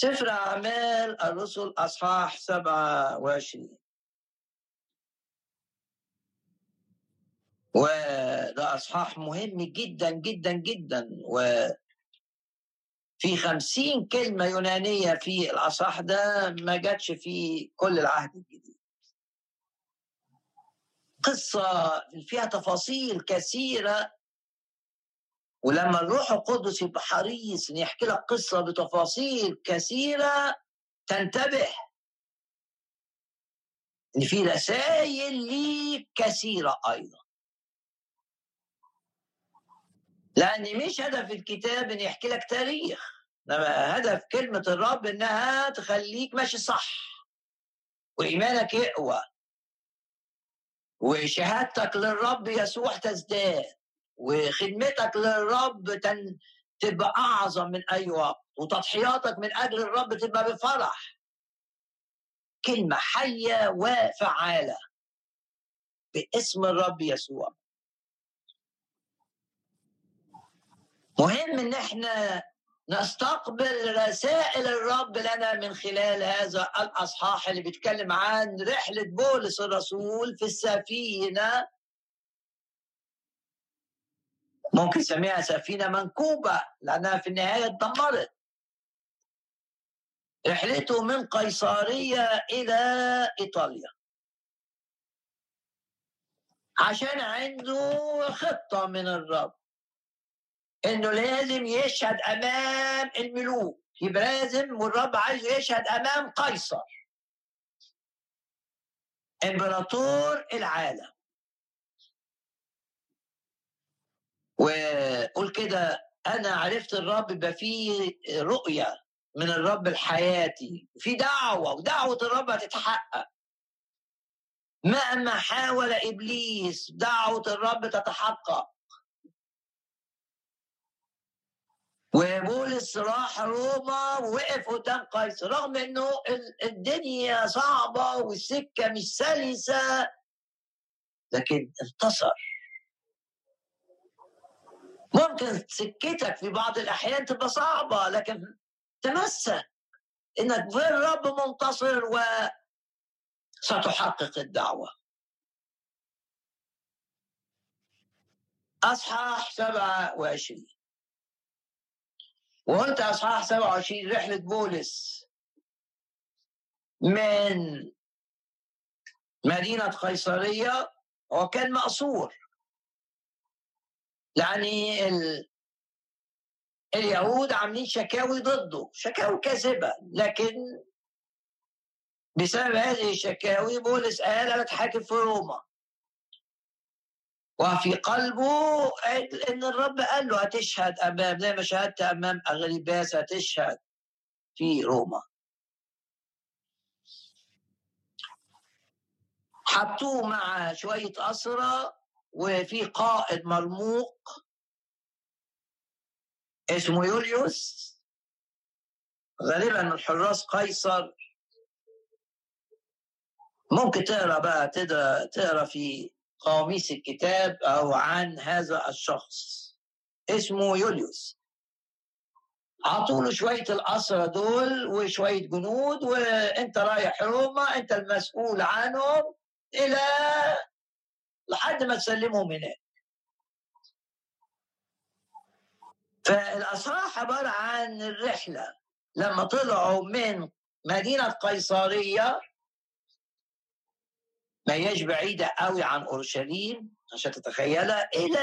سفر أعمال الرسل أصحاح 27 وده أصحاح مهم جدا جدا جدا. و في خمسين كلمة يونانية في الأصح ده ما جاتش في كل العهد الجديد. قصة فيها تفاصيل كثيرة ولما الروح القدس يبقى حريص ان يحكي لك قصة بتفاصيل كثيرة تنتبه إن في رسائل ليك كثيرة أيضا. لأن مش هدف الكتاب إن يحكي لك تاريخ إنما هدف كلمة الرب إنها تخليك ماشي صح وإيمانك يقوى وشهادتك للرب يسوع تزداد. وخدمتك للرب تن... تبقى أعظم من أي وقت وتضحياتك من أجل الرب تبقى بفرح. كلمة حية وفعالة باسم الرب يسوع. مهم إن إحنا نستقبل رسائل الرب لنا من خلال هذا الأصحاح اللي بيتكلم عن رحلة بولس الرسول في السفينة. ممكن نسميها سفينة منكوبة لأنها في النهاية اتدمرت. رحلته من قيصرية إلى إيطاليا. عشان عنده خطة من الرب. إنه لازم يشهد أمام الملوك. يبقى لازم والرب عايز يشهد أمام قيصر. إمبراطور العالم. وقول كده أنا عرفت الرب يبقى فيه رؤية من الرب لحياتي في دعوة ودعوة الرب هتتحقق. مهما حاول إبليس دعوة الرب تتحقق. وبولس راح روما ووقف قدام قيصر رغم إنه الدنيا صعبة والسكة مش سلسة لكن انتصر. ممكن سكتك في بعض الأحيان تبقى صعبة لكن تمسك. إنك في الرب منتصر وستحقق الدعوة. أصحاح 27 وانت أصحاح 27 رحلة بولس. من مدينة قيصرية هو كان مأسور يعني ال... اليهود عاملين شكاوي ضده شكاوي كاذبة لكن بسبب هذه الشكاوي بولس قال أنا أتحاكم في روما. وفي قلبه إن الرب قال له هتشهد أمام زي ما شهدت أمام أغريباس هتشهد في روما. حطوه مع شوية اسرى وفي قائد مرموق اسمه يوليوس. غالبا من حراس قيصر. ممكن تقرأ بقى تقرا تقرأ في قواميس الكتاب أو عن هذا الشخص. اسمه يوليوس. عطوا له شوية الأسرى دول وشوية جنود وأنت رايح روما أنت المسؤول عنهم إلى لحد ما تسلمهم هناك. فالأصحاح عبارة عن الرحلة. لما طلعوا من مدينة قيصرية ما هياش بعيدة قوي عن أورشليم عشان تتخيلها إلى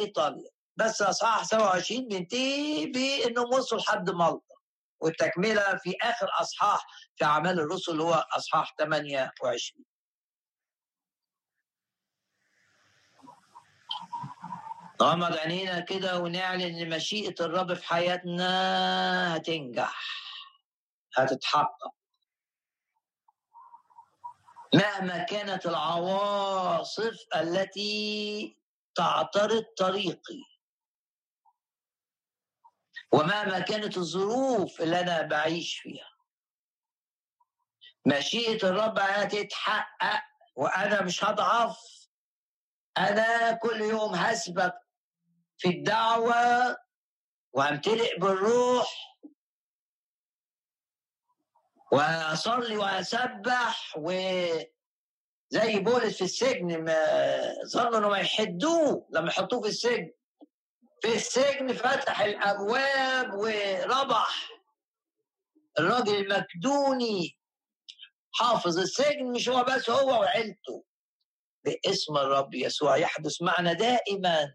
إيطاليا. بس أصحاح 27 بينتهي بإنهم وصلوا لحد مالطا. والتكملة في آخر أصحاح في أعمال الرسل هو أصحاح 28 غمض عينينا كده ونعلن إن مشيئة الرب في حياتنا هتنجح هتتحقق. مهما كانت العواصف التي تعترض طريقي ومهما كانت الظروف اللي أنا بعيش فيها مشيئة الرب هتتحقق وأنا مش هضعف. أنا كل يوم هسبق في الدعوة وأمتلئ بالروح وأصلي وأسبح وزي بولس في السجن ما ظنوا إنهم يحدوه لما يحطوه في السجن. في السجن فتح الأبواب وربح الراجل المكدوني. حافظ السجن مش هو بس هو وعيلته. باسم الرب يسوع يحدث معنا دائما.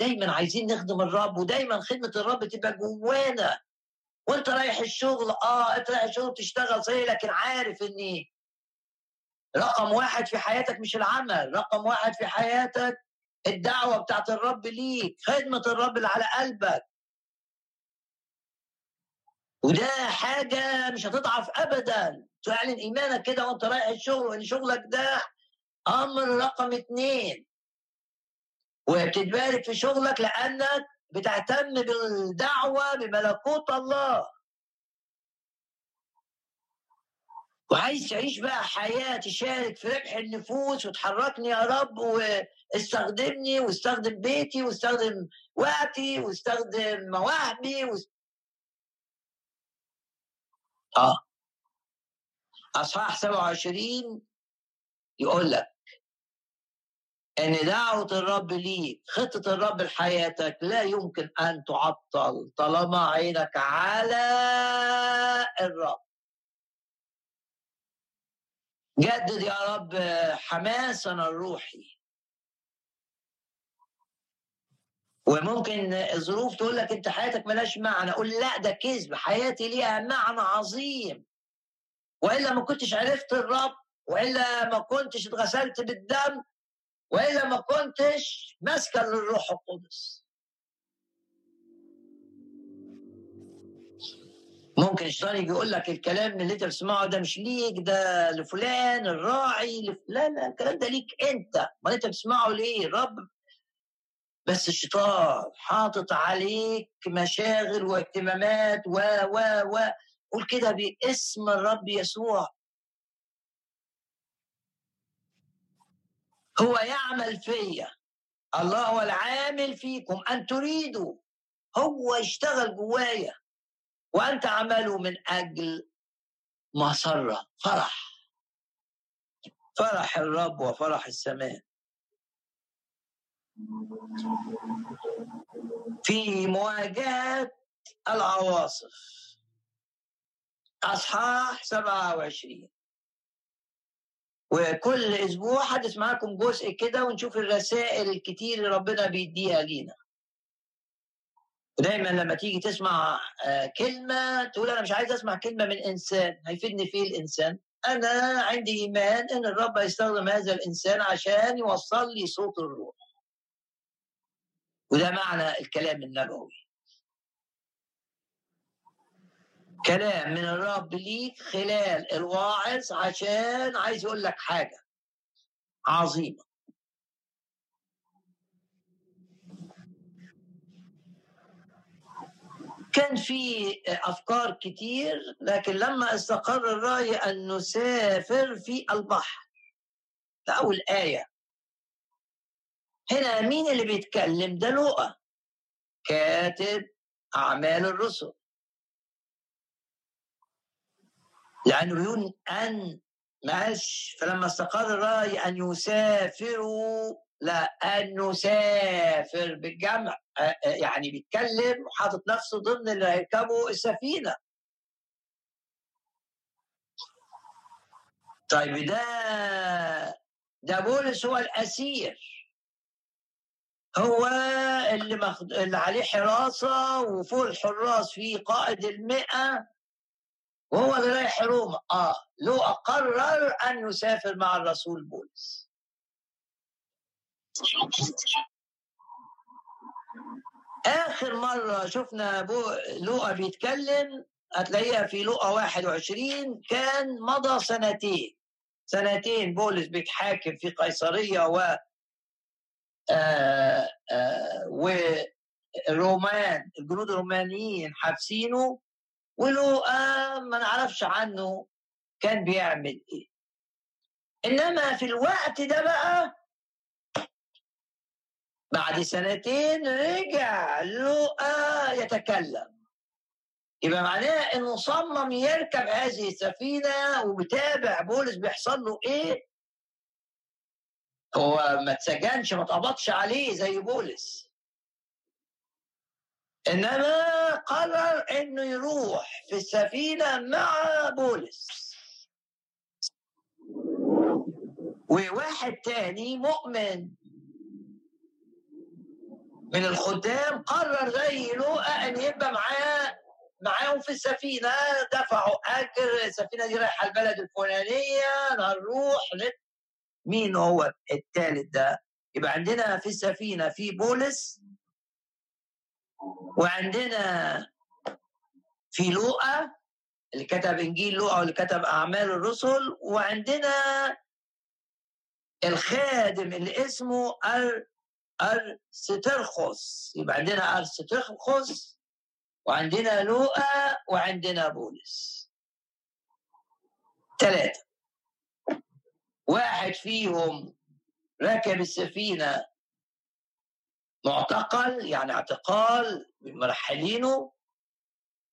دايما عايزين نخدم الرب ودايما خدمة الرب تبقى جوانا. وأنت رايح الشغل آه أنت رايح الشغل تشتغل صحيح لكن عارف إن رقم واحد في حياتك مش العمل رقم واحد في حياتك الدعوة بتاعت الرب ليك خدمة الرب اللي على قلبك. وده حاجة مش هتضعف أبدا. تعلن إيمانك كده وأنت رايح الشغل وإن شغلك ده أمر رقم اتنين. وبتتبارك في شغلك لأنك بتهتم بالدعوة بملكوت الله. وعايز تعيش بقى حياة تشارك في ربح النفوس وتحركني يا رب واستخدمني واستخدم بيتي واستخدم وقتي واستخدم مواهبي واست... آه. أصحاح 27 يقول لك إن دعوة الرب ليك خطة الرب لحياتك لا يمكن أن تعطل. طالما عينك على الرب. جدد يا رب حماسنا الروحي. وممكن الظروف تقول لك أنت حياتك ملاش معنى. أقول لا ده كذب. حياتي ليها معنى عظيم. وإلا ما كنتش عرفت الرب وإلا ما كنتش اتغسلت بالدم وإلا ما كنتش ماسكة للروح القدس. ممكن الشيطان يجي يقول لك الكلام اللي انت بتسمعه ده مش ليك ده لفلان الراعي لف... لا لا الكلام ده ليك انت. ما انت بتسمعه ليه؟ الرب بس الشيطان حاطط عليك مشاغل واهتمامات و و و. قول كده باسم الرب يسوع. هو يعمل فيا. الله هو العامل فيكم. أن تريدوا. هو يشتغل جوايا. وان تعملوا من أجل مسرة. فرح. فرح الرب وفرح السماء. في مواجهة العواصف. أصحاح 27 وكل أسبوع حدث معاكم جزء كده ونشوف الرسائل الكتير اللي ربنا بيديها لينا. ودايما لما تيجي تسمع كلمة تقول أنا مش عايز أسمع كلمة من إنسان هيفيدني فيه الإنسان؟ أنا عندي إيمان إن الرب هيستخدم هذا الإنسان عشان يوصل لي صوت الروح. وده معنى الكلام النبوي. كلام من الرب ليك خلال الواعظ عشان عايز يقول لك حاجة عظيمة. كان في أفكار كتير لكن لما استقر الرأي أن نسافر في البحر. ده أول آية. هنا مين اللي بيتكلم؟ ده لوقا. كاتب أعمال الرسل. لأنه بيقول أن ماشي فلما استقر الرأي أن يسافروا لا أن نسافر بالجمع يعني بيتكلم وحاطط نفسه ضمن اللي هيركبوا السفينة. طيب ده ده بولس هو الأسير. هو اللي, مخد... اللي عليه حراسة وفوق الحراس في قائد المئة. وهو رايح روما آه. لو قرر أن يسافر مع الرسول بولس. آخر مرة شفنا بو لوقا بيتكلم هتلاقيها في لوقا 21 كان مضى سنتين. سنتين بولس بيتحاكم في قيصرية و آه آه والرومان الجنود الرومانيين حابسينه. ولوقا ما نعرفش عنه كان بيعمل إيه. إنما في الوقت ده بقى بعد سنتين رجع لوقا يتكلم. يبقى معناه إنه صمم يركب هذه السفينة وبتابع بولس بيحصل له إيه؟ هو ما اتسجنش ما اتقبضش عليه زي بولس. إنما قرر إنه يروح في السفينة مع بولس. وواحد تاني مؤمن من الخدام قرر زي لوقا أن يبقى معاه معاهم في السفينة. دفعوا أجر. السفينة دي رايحة البلد الفلانية. هنروح مين هو الثالث ده؟ يبقى عندنا في السفينة في بولس وعندنا في لوقا اللي كتب إنجيل لوقا واللي كتب أعمال الرسل وعندنا الخادم اللي اسمه ار أرسترخوس. يبقى عندنا أرسترخوس وعندنا لوقا وعندنا بولس. ثلاثة واحد فيهم ركب السفينة معتقل يعني اعتقال مرحلينه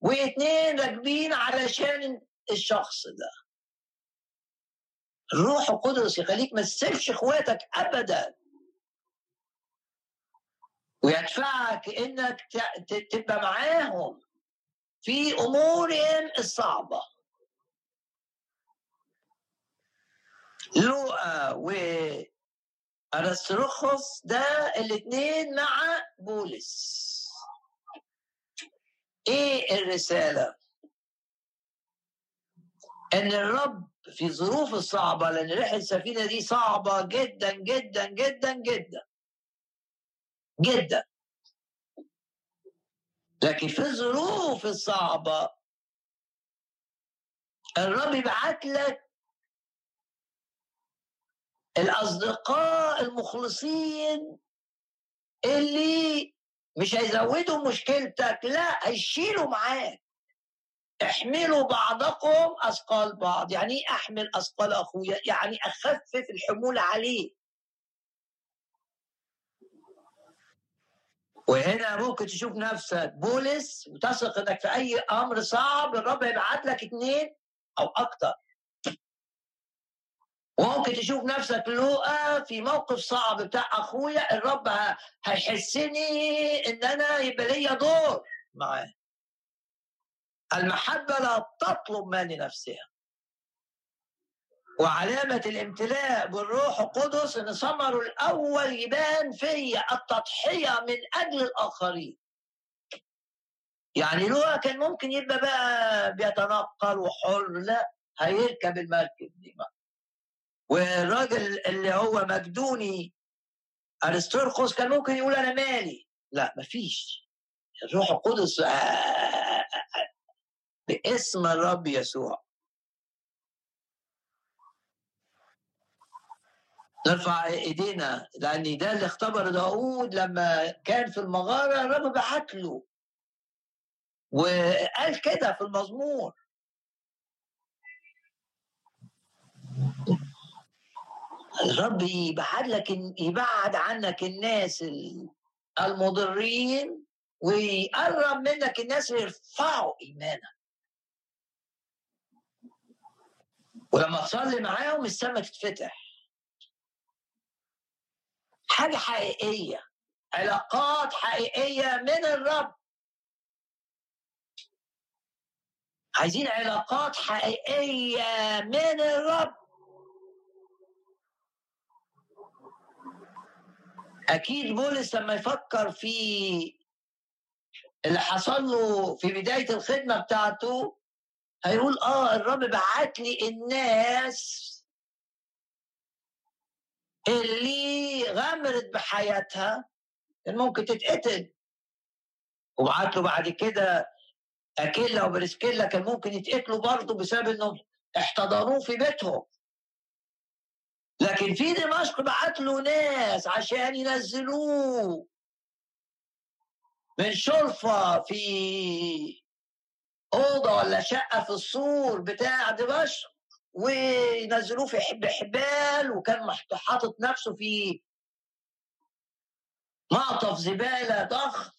واثنين راكبين علشان الشخص ده. الروح القدس يخليك ما تسيبش اخواتك ابدا. ويدفعك إنك تبقى معاهم في أمورهم الصعبة. لوقا و ارسطرخس ده الاثنين مع بولس. إيه الرسالة؟ إن الرب في ظروف الصعبه لأن رحله السفينة دي صعبة جدا جدا جدا جدا جدا. لكن في الظروف الصعبة الرب يبعت لك الأصدقاء المخلصين اللي مش هيزودوا مشكلتك لا هيشيلوا معاك. احملوا بعضكم أثقال بعض. يعني إيه أحمل أثقال أخويا؟ يعني أخفف الحمول عليه. وهنا ممكن تشوف نفسك بولس وتثق إنك في أي أمر صعب الرب يبعت لك اثنين أو أكتر. وممكن تشوف نفسك لوقا في موقف صعب بتاع أخويا الرب هيحسني إن أنا يبقى ليا دور. معاه المحبة لا تطلب ما لنفسها وعلامة الامتلاء بالروح القدس إن ثمره الأول يبان في التضحية من أجل الآخرين. يعني لوقا كان ممكن يبقى بقى بيتنقل وحر لا هيركب المركب دي بقى. والراجل اللي هو مجدوني أرسترخوس كان ممكن يقول أنا مالي. لا مفيش. الروح القدس آه، آه، آه، باسم الرب يسوع. نرفع إيدينا لأن ده اللي اختبر داود لما كان في المغارة الرب بعت له. وقال كده في المزمور. الرب يبعد لك يبعد عنك الناس المضرين ويقرب منك الناس يرفعوا إيمانك. ولما تصلي معاهم السماء تتفتح. حاجة حقيقية علاقات حقيقية من الرب. عايزين علاقات حقيقية من الرب. أكيد بولس لما يفكر في اللي حصل له في بداية الخدمة بتاعته هيقول آه الرب بعت لي الناس اللي غامرت بحياتها كان ممكن تتقتل. وبعت له بعد كده أكيلا وبرسكيلا كان ممكن يتقتلوا برضه بسبب إنهم احتضنوه في بيتهم. لكن في دمشق بعت له ناس عشان ينزلوه. من شرفة في أوضة ولا شقة في السور بتاع دمشق وينزلوه في حبال وكان حاطط نفسه في معطف زبالة ضخم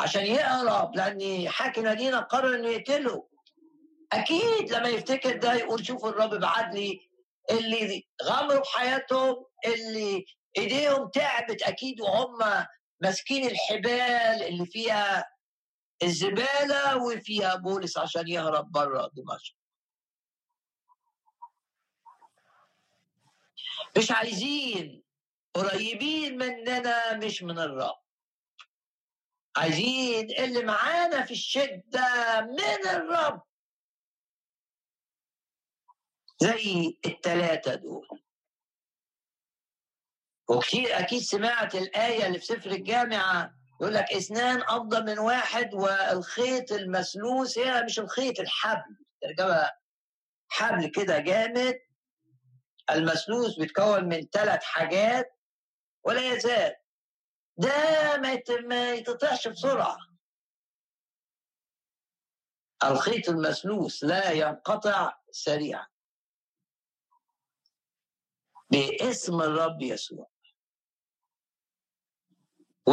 عشان يهرب لأن حاكم مدينة قرر إنه يقتله. أكيد لما يفتكر ده يقول شوف الرب بعت لي اللي غمروا بحياتهم اللي إيديهم تعبت أكيد وهم ماسكين الحبال اللي فيها الزبالة وفيها بولس عشان يهرب بره دمشق. مش عايزين قريبين مننا مش من الرب. عايزين اللي معانا في الشدة من الرب. زي الثلاثة دول. وكثير أكيد سمعت الآية اللي في سفر الجامعة يقول لك اثنان أفضل من واحد والخيط المسلوس هي مش الخيط الحبل. ترجمة حبل كده جامد. المسلوس بيتكون من ثلاث حاجات ولا يزال. ده ما يتقطعش بسرعة. الخيط المسلوس لا ينقطع سريعا. باسم الرب يسوع. و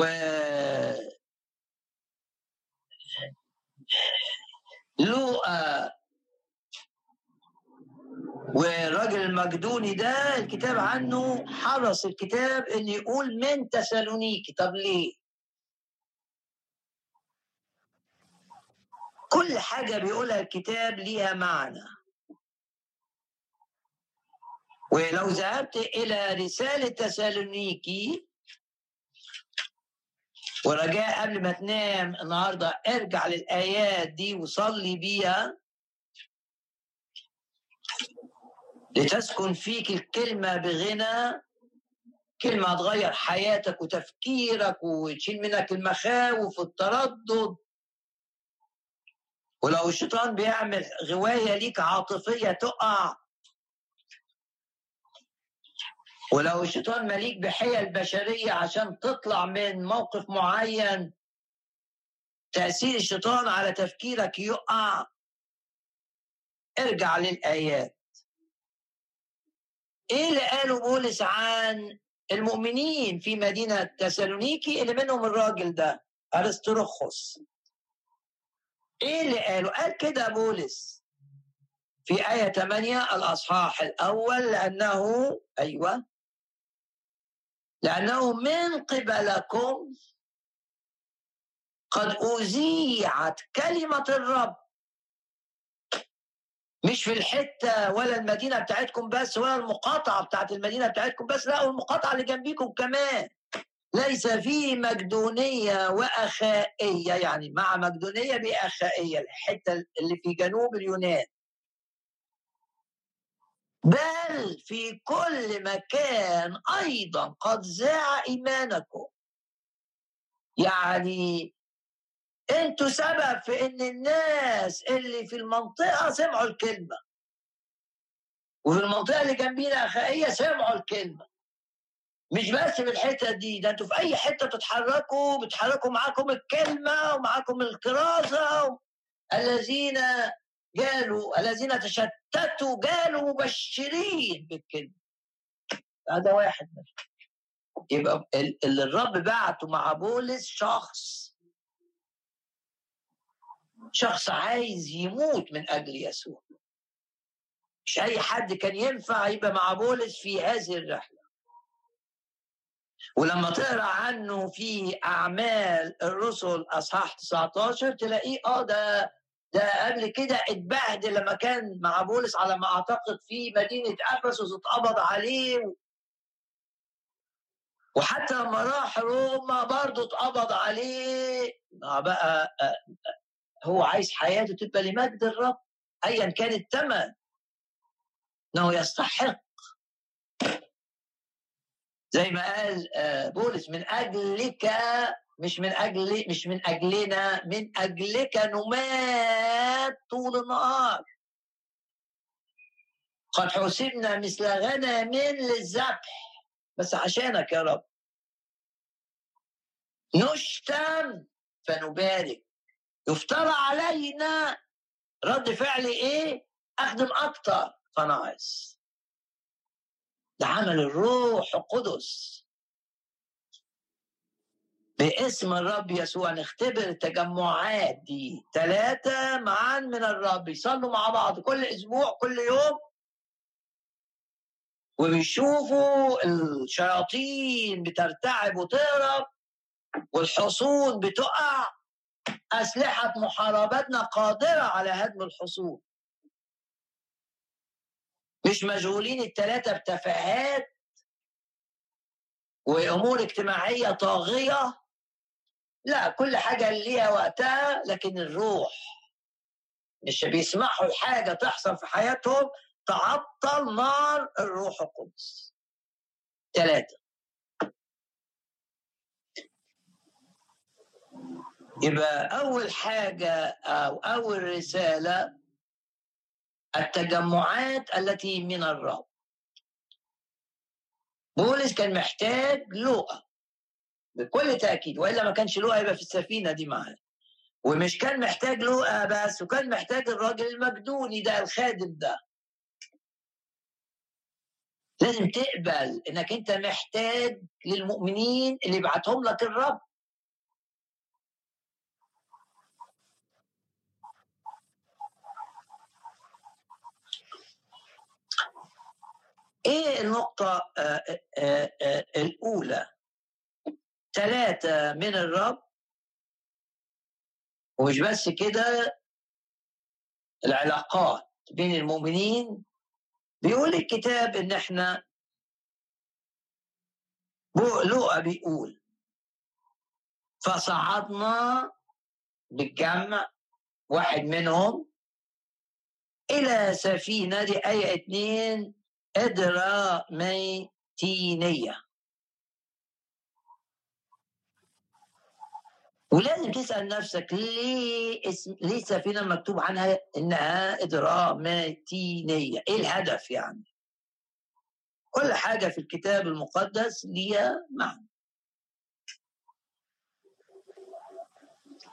لوقا والراجل المقدوني ده الكتاب عنه حرص الكتاب إن يقول من تسالونيكي. طب ليه؟ كل حاجة بيقولها الكتاب ليها معنى. ولو ذهبت إلى رسالة تسالونيكي ورجاء قبل ما تنام النهارده ارجع للآيات دي وصلي بيها. لتسكن فيك الكلمة بغنى. كلمة تغير حياتك وتفكيرك وتشيل منك المخاوف والتردد. ولو الشيطان بيعمل غواية ليك عاطفية تقع ولو الشيطان مليك بحيل بشرية عشان تطلع من موقف معين تأثير الشيطان على تفكيرك يقع. ارجع للآيات. إيه اللي قاله بولس عن المؤمنين في مدينة تسالونيكي اللي منهم الراجل ده أرسطرخس إيه اللي قاله؟ قال كده بولس في آية 8 الأصحاح الأول لأنه أيوة لأنه من قبلكم قد أذيعت كلمة الرب. مش في الحتة ولا المدينة بتاعتكم بس ولا المقاطعة بتاعت المدينة بتاعتكم بس لا والمقاطعة اللي جنبيكم كمان. ليس في مقدونية وأخائية يعني مع مقدونية بأخائية الحتة اللي في جنوب اليونان. بل في كل مكان أيضا قد زاع إيمانكم. يعني أنتوا سبب في إن الناس اللي في المنطقة سمعوا الكلمة. وفي المنطقة اللي جنبينا اخائيه سمعوا الكلمة. مش بس في الحتة دي ده أنتوا في أي حتة بتتحركوا بتحركوا معاكم الكلمة ومعاكم الكرازة الذين قالوا الذين تشتتوا قالوا مبشرين بالكلمة. هذا واحد يبقى اللي الرب بعته مع بولس شخص. شخص عايز يموت من أجل يسوع. مش أي حد كان ينفع يبقى مع بولس في هذه الرحلة. ولما تقرأ عنه في أعمال الرسل أصحاح 19 تلاقيه آه ده ده قبل كده اتبهدل لما كان مع بولس على ما أعتقد في مدينة أفسس اتقبض عليه وحتى لما راح روما برضه اتقبض عليه. بقى هو عايز حياته تبقى لمجد الرب ايا كان الثمن. إنه يستحق. زي ما قال بولس من أجلك مش من أجل مش من أجلنا من أجلك نمات طول النهار. قد حسبنا مثل غنم للذبح. بس عشانك يا رب. نشتم فنبارك. يفترى علينا رد فعل إيه؟ اخدم أكتر فناقص ده عمل الروح القدس. باسم الرب يسوع نختبر التجمعات دي. ثلاثة معا من الرب. يصلوا مع بعض كل أسبوع كل يوم. وبيشوفوا الشياطين بترتعب وتهرب والحصون بتقع. أسلحة محاربتنا قادرة على هدم الحصون. مش مشغولين الثلاثة بتفاهات وأمور اجتماعية طاغية. لا كل حاجة ليها وقتها لكن الروح. مش بيسمحوا لحاجة تحصل في حياتهم تعطل نار الروح القدس. ثلاثة يبقى أول حاجة أو أول رسالة التجمعات التي من الرب. بولس كان محتاج لوقا. بكل تأكيد وإلا ما كانش لوقا يبقى في السفينة دي معاه ومش كان محتاج لوقا بس وكان محتاج الراجل المجدوني ده الخادم ده. لازم تقبل إنك أنت محتاج للمؤمنين اللي يبعتهم لك الرب. إيه النقطة آآ آآ الأولى؟ ثلاثة من الرب. ومش بس كده العلاقات بين المؤمنين. بيقول الكتاب إن إحنا لوقا بيقول فصعدنا بالجمع واحد منهم إلى سفينة دي آية اتنين إدراميتينية. ولازم تسأل نفسك ليه اسم ليه السفينة مكتوب عنها إنها إدراماتينية؟ إيه الهدف يعني؟ كل حاجة في الكتاب المقدس ليها معنى.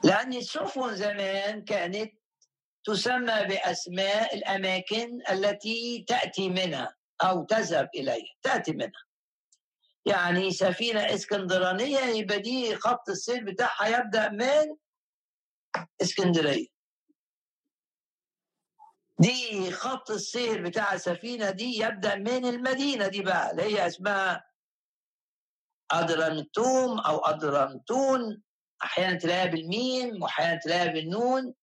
لأن السفن زمان كانت تسمى بأسماء الأماكن التي تأتي منها أو تذهب إليها، تأتي منها. يعني سفينة إسكندرانية يبقى دي خط السير بتاعها يبدأ من إسكندرية. دي خط السير بتاع السفينة دي يبدأ من المدينة دي بقى اللي هي اسمها أدرانتوم أو أدرانتون. أحيانا تلاقيها بالميم وأحيانا تلاقيها بالنون.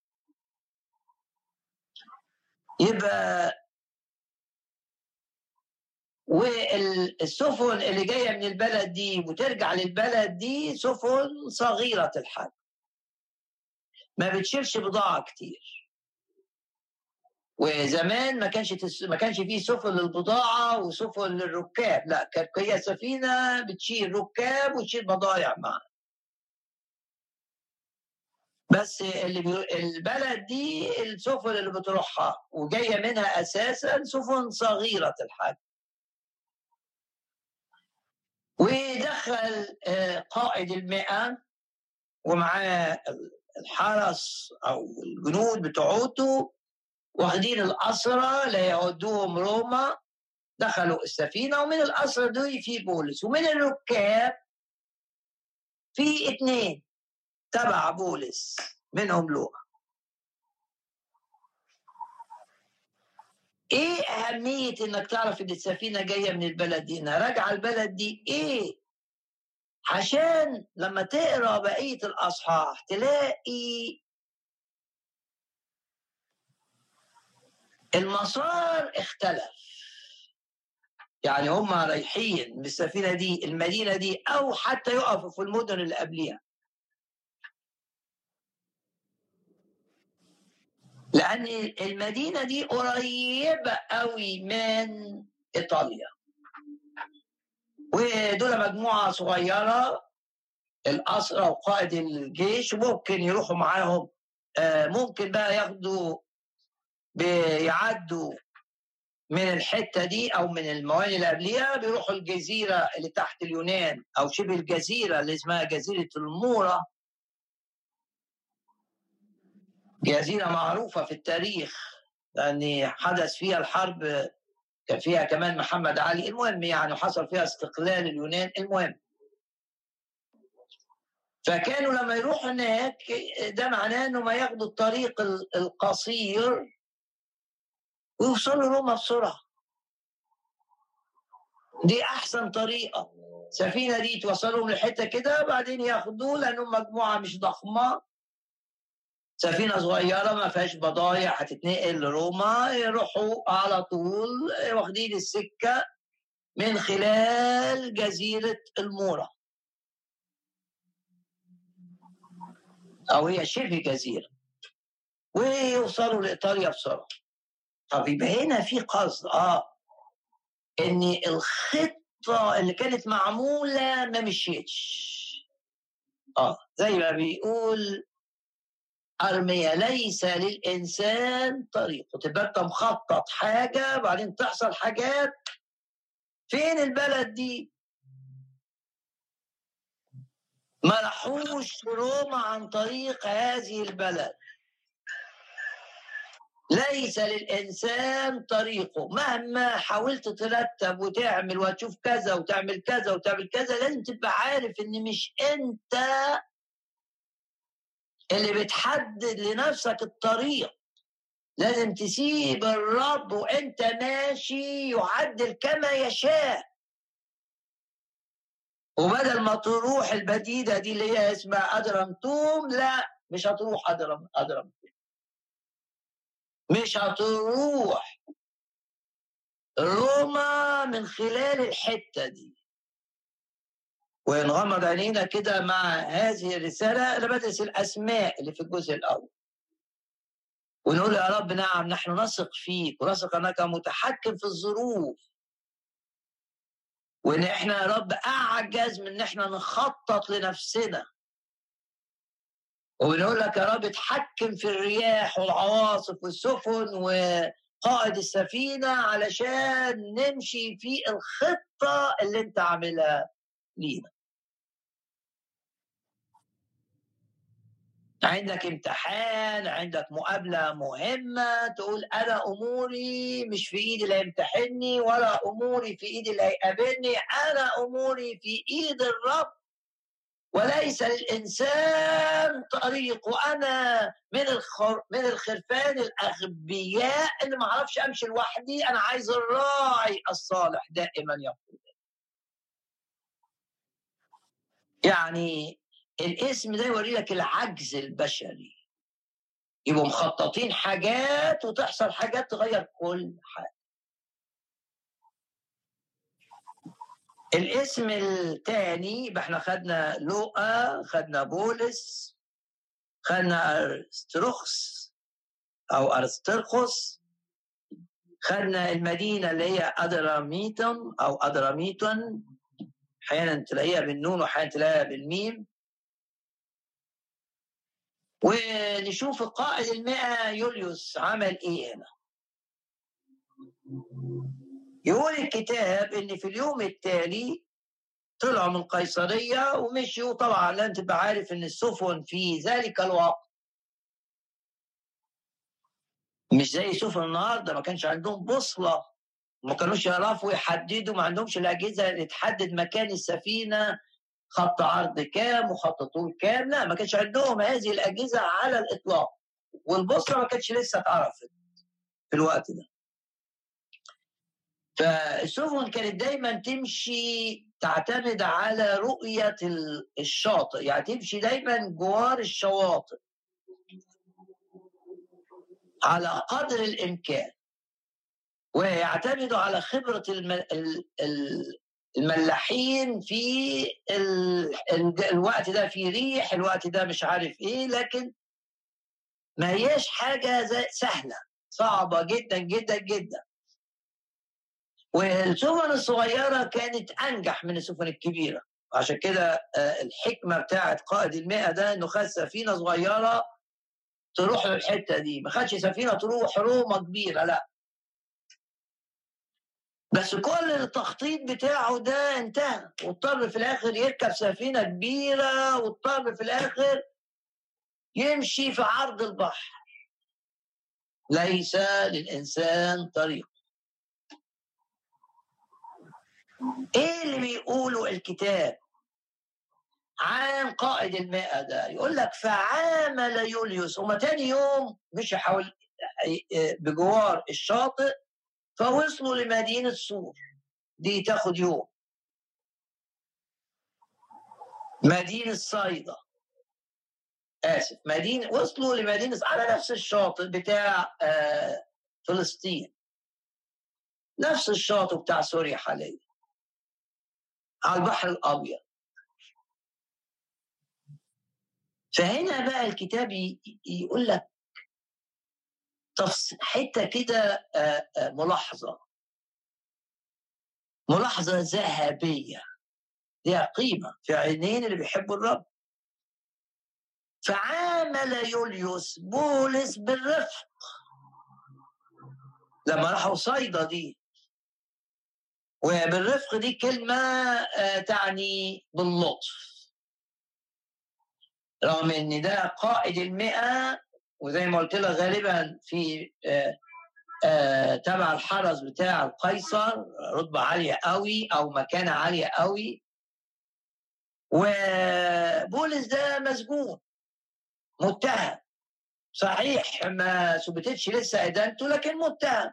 يبقى والسفن اللي جاية من البلد دي وترجع للبلد دي سفن صغيرة الحجم. ما بتشيلش بضاعة كتير. وزمان ما كانش تس... ما كانش فيه سفن للبضاعة وسفن للركاب. لا كانت هي سفينة بتشيل ركاب وتشيل بضايع معاها بس اللي بي... البلد دي السفن اللي بتروحها وجاية منها أساسا سفن صغيرة الحجم. ودخل قائد المئة ومعاه الحرس أو الجنود بتوعته واخدين الأسرى ليودوهم روما دخلوا السفينة ومن الأسرى دول في بولس. ومن الركاب في اتنين تبع بولس منهم لوقا. إيه أهمية إنك تعرف إن السفينة جاية من البلد دي؟ إنها راجعة البلد دي إيه؟ عشان لما تقرأ بقية الأصحاح تلاقي المسار اختلف. يعني هم رايحين بالسفينة دي المدينة دي أو حتى يقفوا في المدن اللي قبليها. لأن المدينة دي قريبة قوي من إيطاليا. ودول مجموعة صغيرة الأسرى وقائد الجيش ممكن يروحوا معاهم ممكن بقى ياخدوا بيعدوا من الحتة دي أو من الموانئ اللي قبليها بيروحوا الجزيرة اللي تحت اليونان أو شبه الجزيرة اللي اسمها جزيرة المورة جزيرة معروفة في التاريخ لأن حدث فيها الحرب كان فيها كمان محمد علي. المهم يعني حصل فيها استقلال اليونان المهم. فكانوا لما يروحوا هناك ده معناه انهم ياخدوا الطريق القصير ويوصلوا روما بسرعة. دي أحسن طريقة. السفينه دي توصلهم لحتة كده بعدين ياخدوه لانهم مجموعة مش ضخمة. سفينة صغيرة ما فيهاش بضايع هتتنقل لروما يروحوا على طول واخدين السكة من خلال جزيرة المورة أو هي شبه جزيرة. ويوصلوا لإيطاليا بسرعة. طب يبقى هنا في قصد آه إن الخطة اللي كانت معمولة ما مشيتش. آه زي ما بيقول أرمية ليس للإنسان طريق. تبقى أنت مخطط حاجة بعدين تحصل حاجات. فين البلد دي؟ ما راحوش روما عن طريق هذه البلد. ليس للإنسان طريقه مهما حاولت ترتب وتعمل وتشوف كذا وتعمل كذا وتعمل كذا لازم تبقى عارف إن مش أنت اللي بتحدد لنفسك الطريق. لازم تسيب الرب وانت ماشي يعدل كما يشاء. وبدل ما تروح البديدة دي اللي هي اسمها أدرمتوم لا مش هتروح أدرم أدرمتوم مش هتروح. روما من خلال الحتة دي. ونغمض عينينا كده مع هذه الرسالة أنا بدرس الأسماء اللي في الجزء الأول. ونقول يا رب نعم نحن نثق فيك ونثق أنك متحكم في الظروف. وإن إحنا يا رب أعجز من إن إحنا نخطط لنفسنا. وبنقول لك يا رب اتحكم في الرياح والعواصف والسفن وقائد السفينة علشان نمشي في الخطة اللي أنت عاملها لينا. عندك امتحان عندك مقابلة مهمة تقول أنا أموري مش في إيدي اللي هيمتحني ولا أموري في إيدي اللي هيقابلني أنا أموري في إيد الرب. وليس للإنسان طريق وأنا من الخر من الخرفان الأغبياء اللي ما أعرفش أمشي لوحدي أنا عايز الراعي الصالح دائما يقول. يعني الاسم ده يوري لك العجز البشري. يبقوا مخططين حاجات وتحصل حاجات تغير كل حاجة. الاسم الثاني يبقى إحنا خدنا لوقا خدنا بولس خدنا ارسترخس أو ارسترخس خدنا المدينة اللي هي ادراميتون أو أدراميتون أحيانا تلاقيها بالنون واحيانا تلاقيها بالميم. ونشوف القائد المئة يوليوس عمل إيه هنا. يقول الكتاب إن في اليوم التالي طلعوا من قيصرية ومشيوا طبعا لازم تبقى عارف إن السفن في ذلك الوقت. مش زي سفن النهارده ما كانش عندهم بوصلة ما كانوش يعرفوا يحددوا ما عندهمش الأجهزة اللي تحدد مكان السفينة. خط عرض كام وخط طول كام؟ لا ما كانش عندهم هذه الأجهزة على الإطلاق. والبوصله ما كانتش لسه اتعرفت في الوقت ده. فالسفن كانت دايما تمشي تعتمد على رؤية الشاطئ. يعني تمشي دايما جوار الشواطئ. على قدر الإمكان. ويعتمدوا على خبرة الملاحين في الوقت ده في ريح الوقت ده مش عارف إيه لكن ما هياش حاجة سهلة صعبة جدا جدا جدا. والسفن الصغيرة كانت أنجح من السفن الكبيرة. عشان كده الحكمة بتاعت قائد المئة ده إنه خد سفينة صغيرة تروح للحتة دي. ما خدش سفينة تروح روما كبيرة لا. بس كل التخطيط بتاعه ده انتهى. واضطر في الآخر يركب سفينة كبيرة واضطر في الآخر يمشي في عرض البحر. ليس للإنسان طريق. إيه اللي بيقوله الكتاب عن قائد المئة ده؟ يقول لك فعامل يوليوس وما تاني يوم مشي حول بجوار الشاطئ فوصلوا لمدينة سور دي تاخد يوم. مدينة صيدا. آسف مدينة وصلوا لمدينة على نفس الشاطئ بتاع آه فلسطين. نفس الشاطئ بتاع سوريا حاليا. على البحر الأبيض. فهنا بقى الكتاب يقول لك حتة كده ملاحظة. ملاحظة ذهبية. ليها قيمة في عينين اللي بيحبوا الرب. فعامل يوليوس بولس بالرفق. لما راحوا صيدا دي. وبالرفق دي كلمة تعني باللطف. رغم إن ده قائد المئة وزي ما قلت لك غالبا في آه، آه، تبع الحرس بتاع القيصر رتبة عالية قوي أو مكانة عالية قوي. وبولس ده مسجون. متهم. صحيح ما ثبتتش لسه إدانته لكن متهم.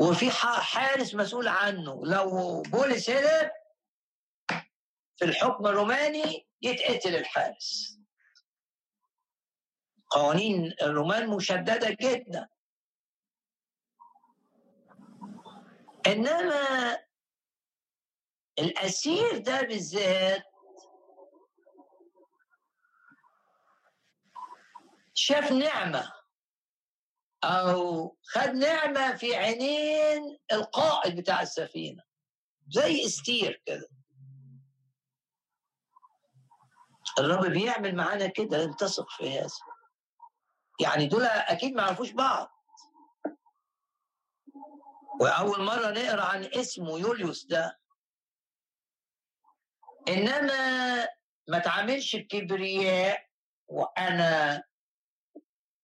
وفي حارس مسؤول عنه. لو بولس هرب في الحكم الروماني يتقتل الحارس. قوانين الرومان مشددة جدا. إنما الأسير ده بالذات شاف نعمة أو خد نعمة في عينين القائد بتاع السفينة زي إستير كده. الرب بيعمل معانا كده انتصق في هذا. يعني دول أكيد ما عرفوش بعض. وأول مرة نقرأ عن اسمه يوليوس ده. إنما ما تعاملش بكبرياء وأنا.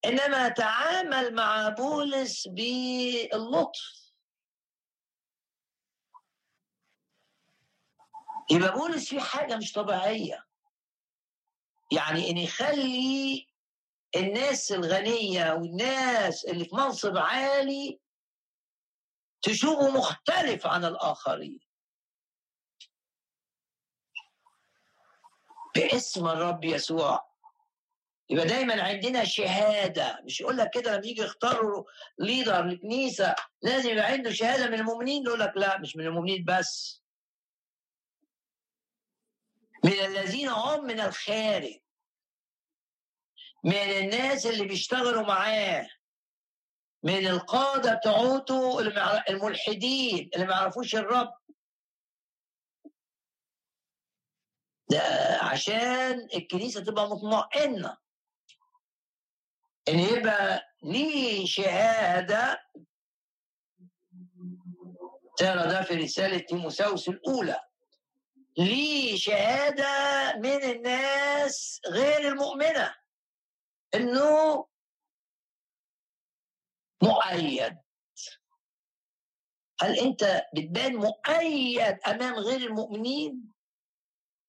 إنما تعامل مع بولس باللطف. يبقى بولس في حاجة مش طبيعية. يعني إن يخلي الناس الغنية والناس اللي في منصب عالي تشوفه مختلف عن الآخرين. باسم الرب يسوع. يبقى دايما عندنا شهادة. مش يقول لك كده لما يجي يختاروا ليدر لكنيسة لازم يبقى عنده شهادة من المؤمنين يقول لك لا مش من المؤمنين بس. من الذين هم من الخارج. من الناس اللي بيشتغلوا معاه. من القادة بتوعته الملحدين اللي ما يعرفوش الرب. ده عشان الكنيسة تبقى مطمئنة. إن يبقى ليه شهادة. ترى ده في رسالة تيموساوس الأولى. ليه شهادة من الناس غير المؤمنة. إنه مؤيد. هل أنت بتبان مؤيد أمام غير المؤمنين؟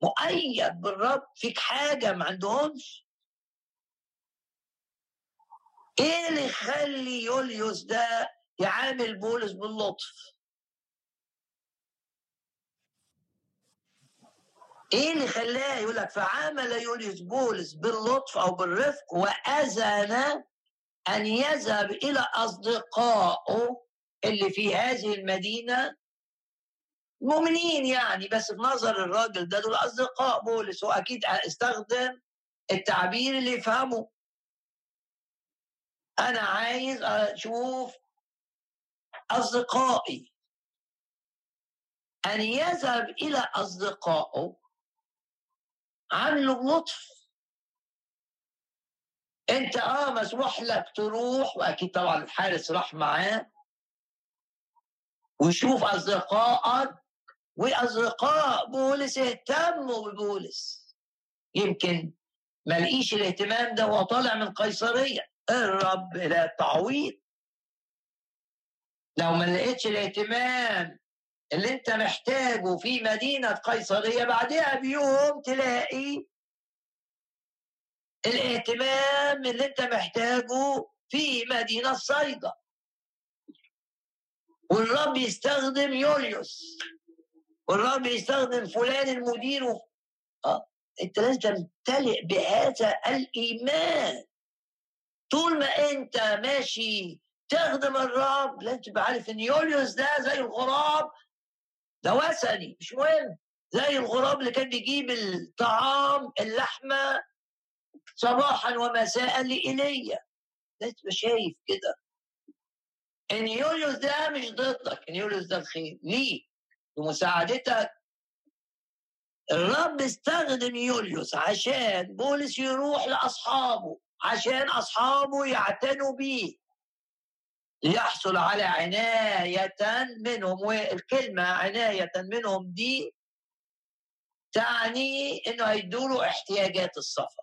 مؤيد بالرب. فيك حاجة ما عندهمش؟ إيه اللي يخلي يوليوس ده يعامل بولس باللطف؟ إيه اللي خلاه يقول لك فعامل يوليوس بولس باللطف أو بالرفق وأذن أن يذهب إلى أصدقائه اللي في هذه المدينة؟ مؤمنين يعني بس في نظر الراجل ده دول أصدقاء بولس واكيد استخدم التعبير اللي يفهمه. أنا عايز أشوف أصدقائي. أن يذهب إلى أصدقائه عامله بلطف انت آه مسموح لك تروح واكيد طبعا الحارس راح معاه. ويشوف أصدقائك وأصدقاء بولس اهتموا ببولس. يمكن ما لقيش الاهتمام ده وهو طالع من قيصرية. الرب إلى التعويض لو ما لقيتش الاهتمام اللي انت محتاجه في مدينة قيصرية بعدها بيوم تلاقي الاهتمام اللي انت محتاجه في مدينة صيدا والرب يستخدم يوليوس والرب يستخدم فلان المدير و... آه. انت لازم تمتلئ بهذا الإيمان طول ما انت ماشي تخدم الرب لازم تبقى عارف إن يوليوس ده زي الغراب ده وثني مش مهم. زي الغراب اللي كان بيجيب الطعام اللحمة صباحا ومساء لازم تبقى شايف كده. ان يوليوس ده مش ضدك. ان يوليوس ده الخير. ليه؟ بمساعدتك الرب استخدم يوليوس عشان بولس يروح لأصحابه عشان أصحابه يعتنوا بيه. ليحصل على عناية منهم والكلمة عناية منهم دي تعني إنه هيدوا له احتياجات السفر.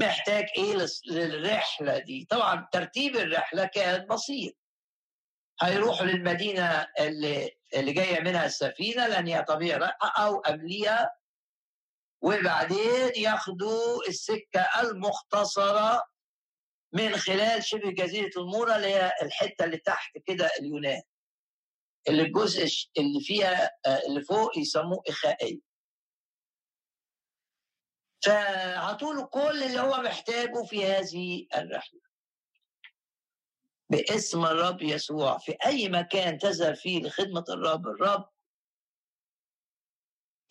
محتاج إيه للرحلة دي؟ طبعا ترتيب الرحلة كان بسيط. هيروحوا للمدينة اللي اللي جاية منها السفينة لأن هي طبيعي أو قبليها وبعدين ياخدوا السكة المختصرة من خلال شبه جزيرة المورا اللي هي الحتة اللي تحت كده اليونان. اللي الجزء اللي فيها اللي فوق يسموه إخائية. فعطوا له كل اللي هو محتاجه في هذه الرحلة. باسم الرب يسوع. في أي مكان تذهب فيه لخدمة الرب الرب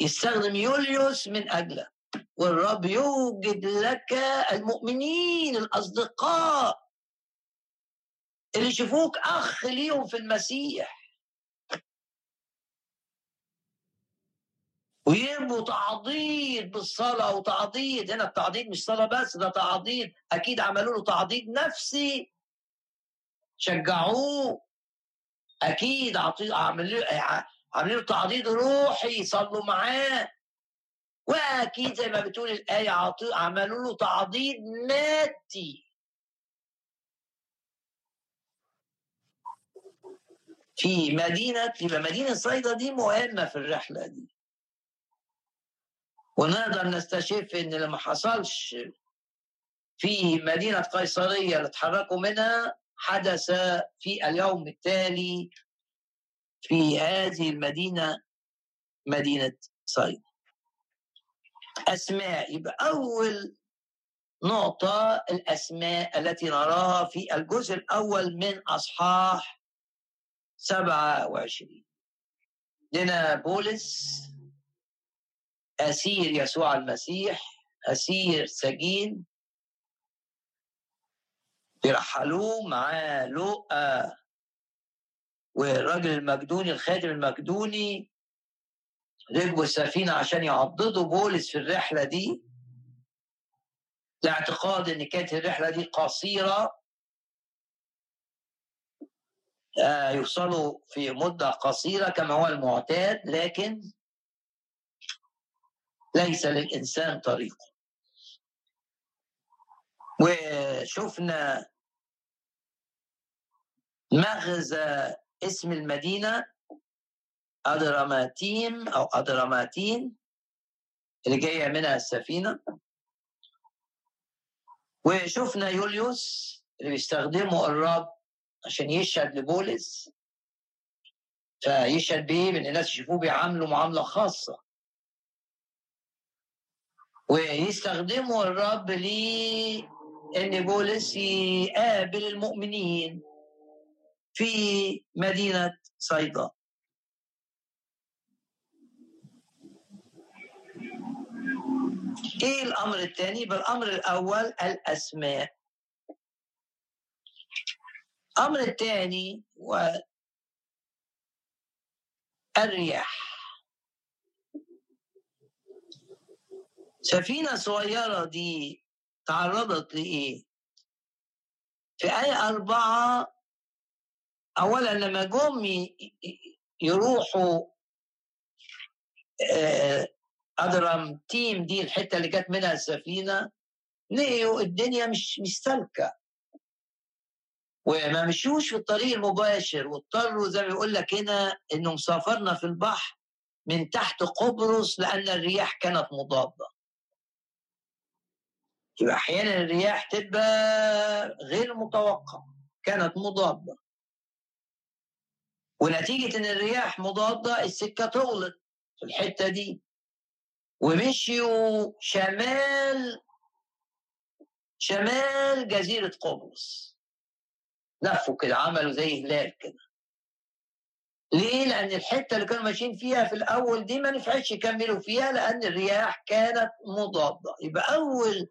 يستخدم يوليوس من أجلك والرب يوجد لك المؤمنين الأصدقاء اللي يشوفوك أخ ليهم في المسيح. ويبقوا تعضيد بالصلاة وتعضيد هنا التعضيد مش صلاة بس ده تعضيد أكيد عملوا له تعضيد نفسي. شجعوه. أكيد عاملين له تعضيد روحي يصلوا معاه. وأكيد زي ما بتقول الآية عملوا له تعضيد مادي. في مدينة يبقى مدينة صيدا دي مهمة في الرحلة دي. ونقدر نستشف إن اللي ما حصلش في مدينة قيصرية اللي اتحركوا منها حدث في اليوم التالي في هذه المدينة مدينة صيدا. أسماء. يبقى أول نقطة الأسماء التي نراها في الجزء الأول من أصحاح 27 لنا بولس أسير يسوع المسيح أسير سجين بيرحلوه معاه لقى والراجل المجدوني الخادم المجدوني ركبوا السفينة عشان يعضدوا بولس في الرحلة دي. لاعتقاد إن كانت الرحلة دي قصيرة. آه يوصلوا في مدة قصيرة كما هو المعتاد لكن ليس للإنسان طريق. وشفنا مغزى اسم المدينة. أدراماتيم أو أدراماتين اللي جاية منها السفينة. وشفنا يوليوس اللي بيستخدمه الرب عشان يشهد لبولس. فيشهد بيه ان الناس يشوفوه بيعاملوا معاملة خاصة. ويستخدموا الرب لي إن بولس يقابل المؤمنين في مدينة صيدا. إيه الأمر الثاني؟ بالأمر الأول الأسماء. الأمر الثاني و الرياح. سفينة صغيرة دي تعرضت لإيه؟ في آية أربعة أولا لما جم يروحوا أدرم تيم دي الحتة اللي جت منها السفينة لقيوا الدنيا مش مش سالكة. وما مشوش في الطريق المباشر واضطروا زي ما بيقول لك هنا إنهم سافرنا في البحر من تحت قبرص لأن الرياح كانت مضادة. يبقى أحيانا الرياح تبقى غير متوقعة كانت مضادة. ونتيجة إن الرياح مضادة السكة طولت في الحتة دي. ومشيوا شمال شمال جزيرة قبرص. لفوا كده عملوا زي هلال كده. ليه؟ لأن الحتة اللي كانوا ماشيين فيها في الأول دي ما نفعتش يكملوا فيها لأن الرياح كانت مضادة. يبقى أول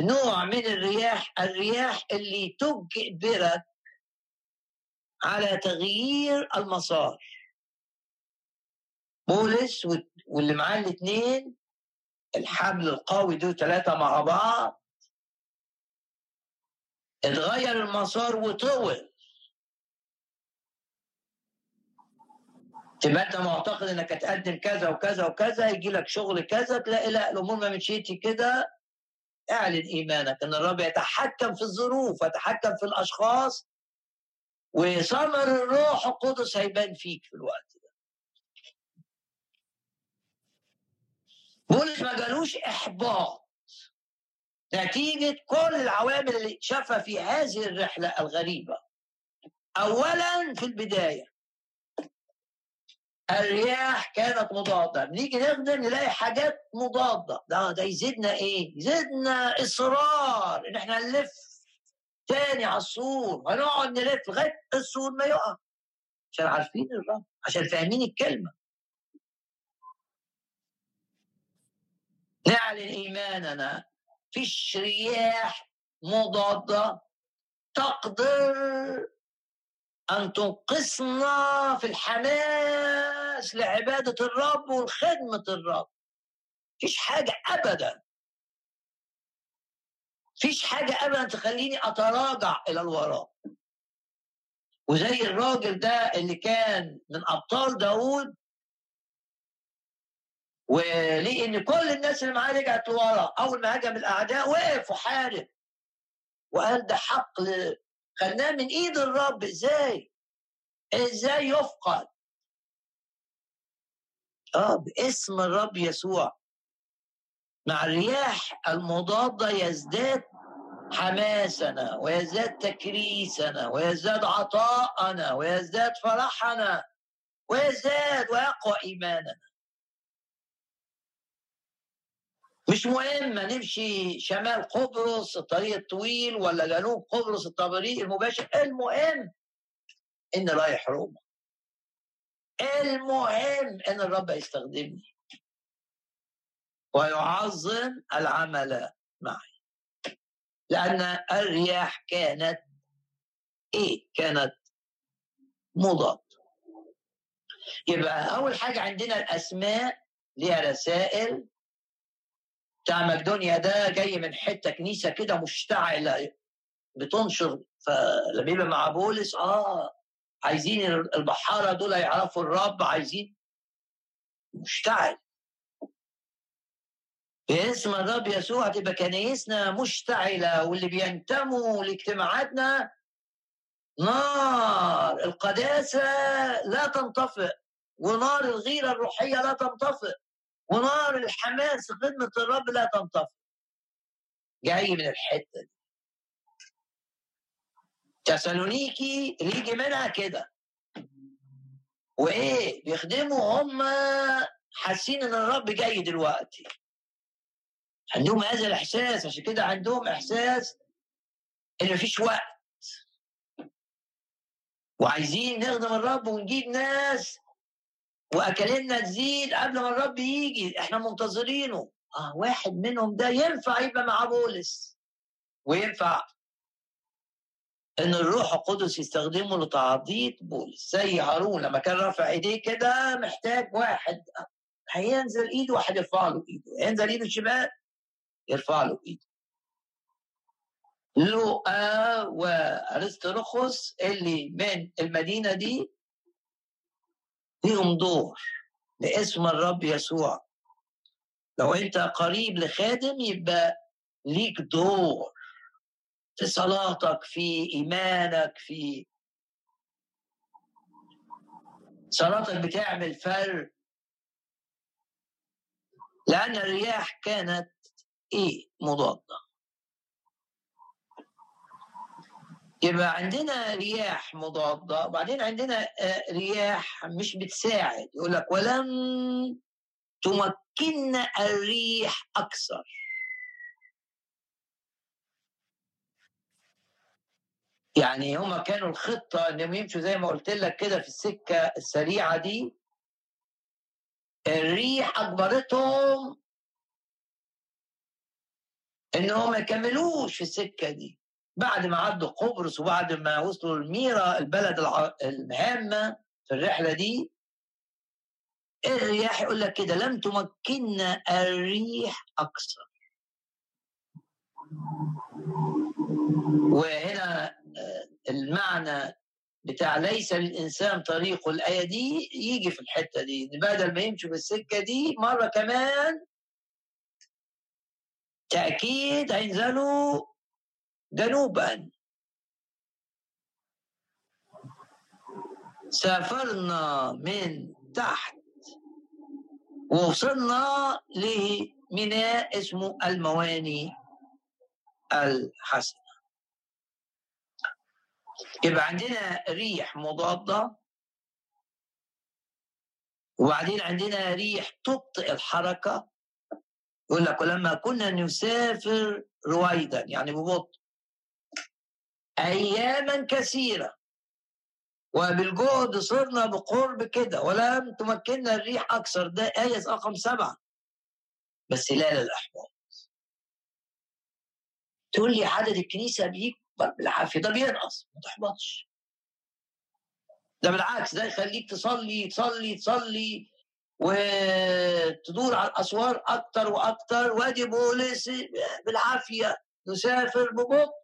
نوع من الرياح الرياح اللي تجبرك على تغيير المسار. بولس واللي معاه الاثنين الحبل القوي دول ثلاثة مع بعض. اتغير المسار وطول. تبقى انت معتقد انك هتقدم كذا وكذا وكذا يجي لك شغل كذا تلاقي لا الأمور ما مشيتش كده. اعلن ايمانك ان الرب يتحكم في الظروف ويتحكم في الأشخاص وثمر الروح القدس هيبان فيك في الوقت. بولس ما جالوش إحباط. نتيجة كل العوامل اللي شافها في هذه الرحلة الغريبة. اولا في البداية. الرياح كانت مضادة. بنيجي نخدم نلاقي حاجات مضادة. ده ده يزيدنا إيه؟ يزيدنا إصرار إن إحنا نلف تاني على السور. هنقعد نلف لغاية السور ما يقع. عشان عارفين الرب عشان فاهمين الكلمة. نعلن إيماننا فيش رياح مضاده تقدر أن تنقصنا في الحماس لعبادة الرب وخدمة الرب. فيش حاجة أبدا. فيش حاجة أبدا تخليني أتراجع إلى الوراء وزي الراجل ده اللي كان من أبطال داود وليه ان كل الناس اللي معاه رجعت لورا أول ما هجم الأعداء وقف وحارب وقال ده حق خدناه من إيد الرب إزاي؟ إزاي يفقد؟ آه باسم الرب يسوع. مع الرياح المضادة يزداد حماسنا ويزداد تكريسنا ويزداد عطاءنا ويزداد فرحنا ويزداد ويقوى إيماننا. مش مهم نمشي شمال قبرص الطريق الطويل ولا جنوب قبرص الطريق المباشر. المهم إن رايح روما المهم إن الرب يستخدمني. ويعظم العمل معي. لأن الرياح كانت إيه؟ كانت مضاد يبقى أول حاجة عندنا الأسماء ليها رسائل بتاع مقدونيا ده جاي من حتة كنيسة كده مشتعلة. بتنشر فلما مع بولس آه عايزين البحارة دول يعرفوا الرب عايزين مشتعل. باسم الرب يسوع تبقى كنايسنا مشتعلة واللي بينتموا لاجتماعاتنا نار القداسة لا تنطفئ ونار الغيرة الروحية لا تنطفئ. ونار الحماس خدمة الرب لا تنطفئ جاي من الحتة دي. تسالونيكي يجي منها كده. وإيه؟ بيخدموا هم حاسين إن الرب جاي دلوقتي. عندهم هذا الإحساس عشان كده عندهم إحساس إن مفيش وقت. وعايزين نخدم الرب ونجيب ناس واكلنا تزيد قبل ما الرب يجي. إحنا منتظرينه. آه واحد منهم ده ينفع يبقى مع بولس. وينفع إن الروح القدس يستخدمه لتعضيد بولس. زي هارون لما كان رافع إيديه كده محتاج واحد. هينزل إيده واحد يرفع له إيده. ينزل إيده الشمال يرفع له إيده. لوقا وارسطرخس اللي من المدينة دي ليهم دور باسم الرب يسوع. لو انت قريب لخادم يبقى ليك دور في صلاتك في إيمانك في صلاتك بتعمل فرق. لأن الرياح كانت إيه؟ مضادة. يبقى عندنا رياح مضادة وبعدين عندنا رياح مش بتساعد يقول لك ولم تمكننا الريح أكثر. يعني هما كانوا الخطة انهم يمشوا زي ما قلت لك كده في السكة السريعة دي. الريح أجبرتهم انهم ما يكملوش في السكة دي. بعد ما عدوا قبرص وبعد ما وصلوا الميرا البلد الهامة في الرحلة دي الرياح يقول لك كده لم تمكننا الريح أكثر. وهنا المعنى بتاع ليس للإنسان طريق الآية دي يجي في الحتة دي بدل ما يمشي في السكة دي مرة كمان تأكيد هينزلوا جنوبا. سافرنا من تحت. ووصلنا لميناء اسمه المواني الحسنة. يبقى عندنا ريح مضادة. وبعدين عندنا ريح تبطئ الحركة. يقول لك ولما كنا نسافر رويدا يعني ببطء. أياما كثيرة. وبالجهد صرنا بقرب كده ولم تمكننا الريح أكثر. ده آية رقم سبعة. بس لا للأحباط تقول لي عدد الكنيسة بيكبر بالعافية. ده بينقص. ما تحبطش. ده بالعكس ده يخليك تصلي تصلي تصلي وتدور على الأسوار أكتر وأكتر. وأدي بولس بالعافية. نسافر ببطء.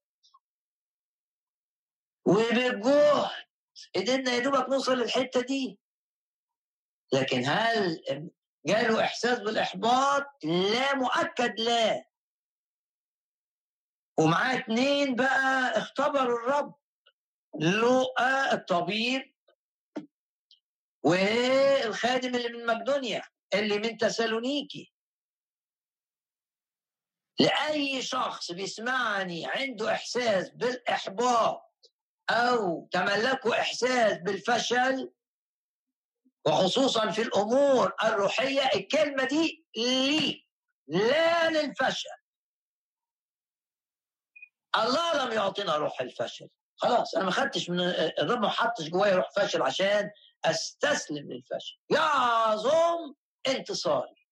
وبالجهد قدرنا يا دوبك نوصل للحتة دي. لكن هل جاله إحساس بالإحباط؟ لا مؤكد لا. ومعاه اتنين بقى اختبروا الرب. لوقا الطبيب والخادم اللي من مقدونيا اللي من تسالونيكي. لأي شخص بيسمعني عنده إحساس بالإحباط أو تملكوا إحساس بالفشل وخصوصا في الأمور الروحية الكلمة دي لي لا للفشل. الله لم يعطينا روح الفشل. خلاص أنا ما خدتش من الرب ما حطش جوايا روح فشل عشان أستسلم للفشل. يعظم انتصاري.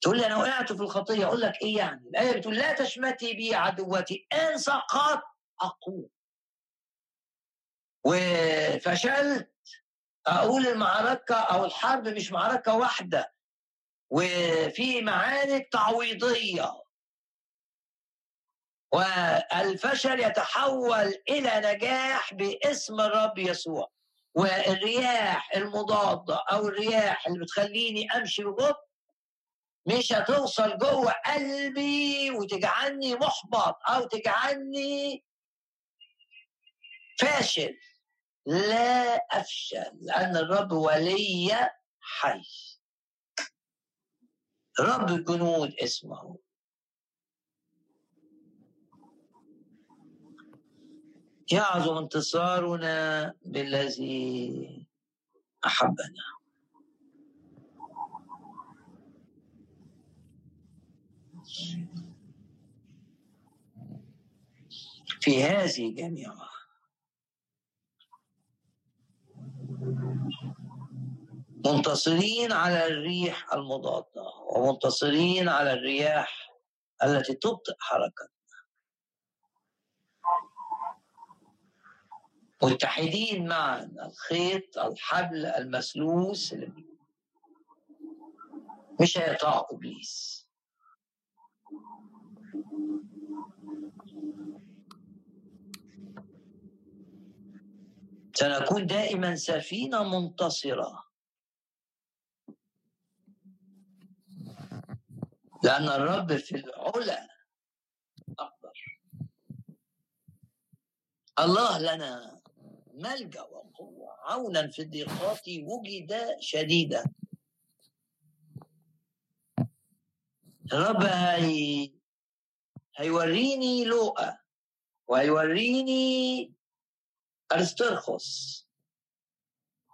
تقول لي أنا وقعت في الخطية. أقول لك إيه يعني؟ الآية بتقول لا تشمتي بي عدوتي إن سقط اقوم وفشلت أقول المعركة أو الحرب مش معركة واحدة وفي معارك تعويضية. والفشل يتحول إلى نجاح باسم الرب يسوع. والرياح المضادة أو الرياح اللي بتخليني أمشي ببطء مش هتوصل جوه قلبي وتجعلني محبط أو تجعلني فاشل. لا أفشل لأن الرب ولي حي. رب الجنود اسمه. يعظم انتصارنا بالذي أحبنا. في هذه جميعها منتصرين على الريح المضادة ومنتصرين على الرياح التي تبطئ حركتنا. متحدين معا الخيط الحبل المسلوس مش هيطاع إبليس. سنكون دائما سفينة منتصرة. لأن الرب في العلا أكبر. الله لنا ملجأ وقوة. عونا في الضيقات وجد شديدا. الرب هي هيوريني لوقا. وهيوريني أرسترخس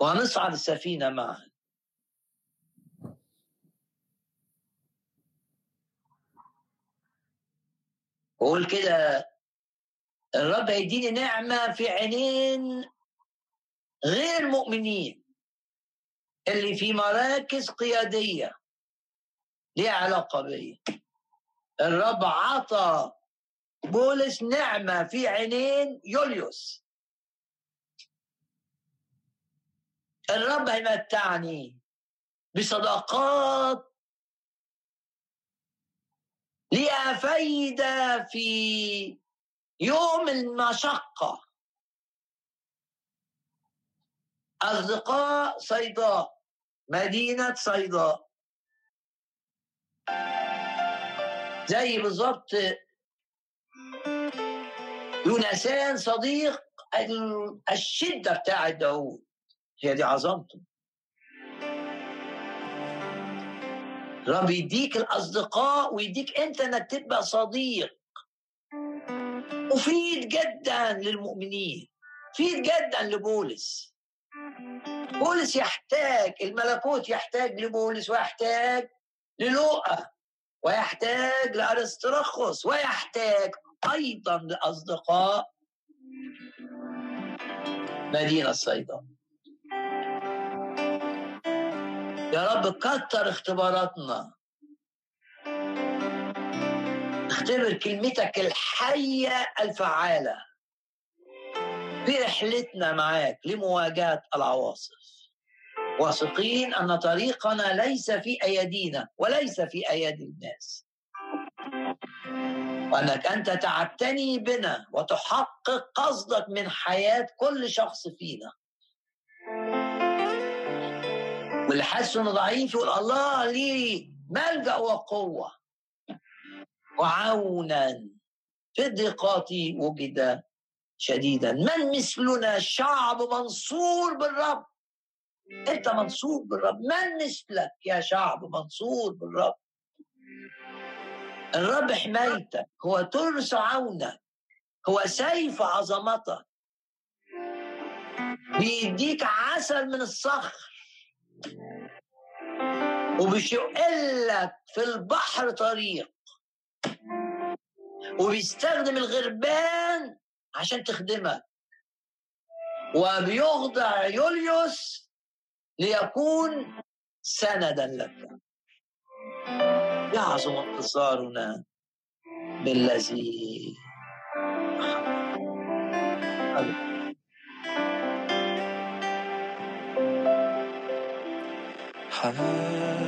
وهنصعد السفينة معا. وقول كده الرب هيديني نعمة في عينين غير مؤمنين اللي في مراكز قيادية ليها علاقة بي. الرب عطى بولس نعمة في عينين يوليوس. الرب هيمتعني بصداقات ليها فايدة في يوم المشقة. أصدقاء صيداء مدينة صيداء. زي بالظبط يونسان صديق الشدة بتاعت داود هي دي عظمته. رب يديك الأصدقاء ويديك أنت أنك تبقى صديق. مفيد جدا للمؤمنين مفيد جدا لبولس. بولس يحتاج الملكوت يحتاج لبولس ويحتاج للوقا ويحتاج لأرسطرخس ويحتاج أيضا لأصدقاء. مدينة صيدا يا رب كتر اختباراتنا. اختبر كلمتك الحية الفعالة. في رحلتنا معاك لمواجهة العواصف. واثقين أن طريقنا ليس في أيدينا وليس في أيدي الناس. وأنك أنت تعتني بنا وتحقق قصدك من حياة كل شخص فينا. واللي حاسس إنه ضعيف يقول الله لي ملجأ وقوة. وعونا في الضيقات وجد شديدا. من مثلنا؟ شعب منصور بالرب. أنت منصور بالرب. من مثلك يا شعب منصور بالرب؟ الرب حمايتك. هو ترس عونك. هو سيف عظمتك. بيديك عسل من الصخر. وبيشقلك في البحر طريق وبيستخدم الغربان عشان تخدمك. وبيخضع يوليوس ليكون سندا لك. يعظم انتصارنا بالذي 寒。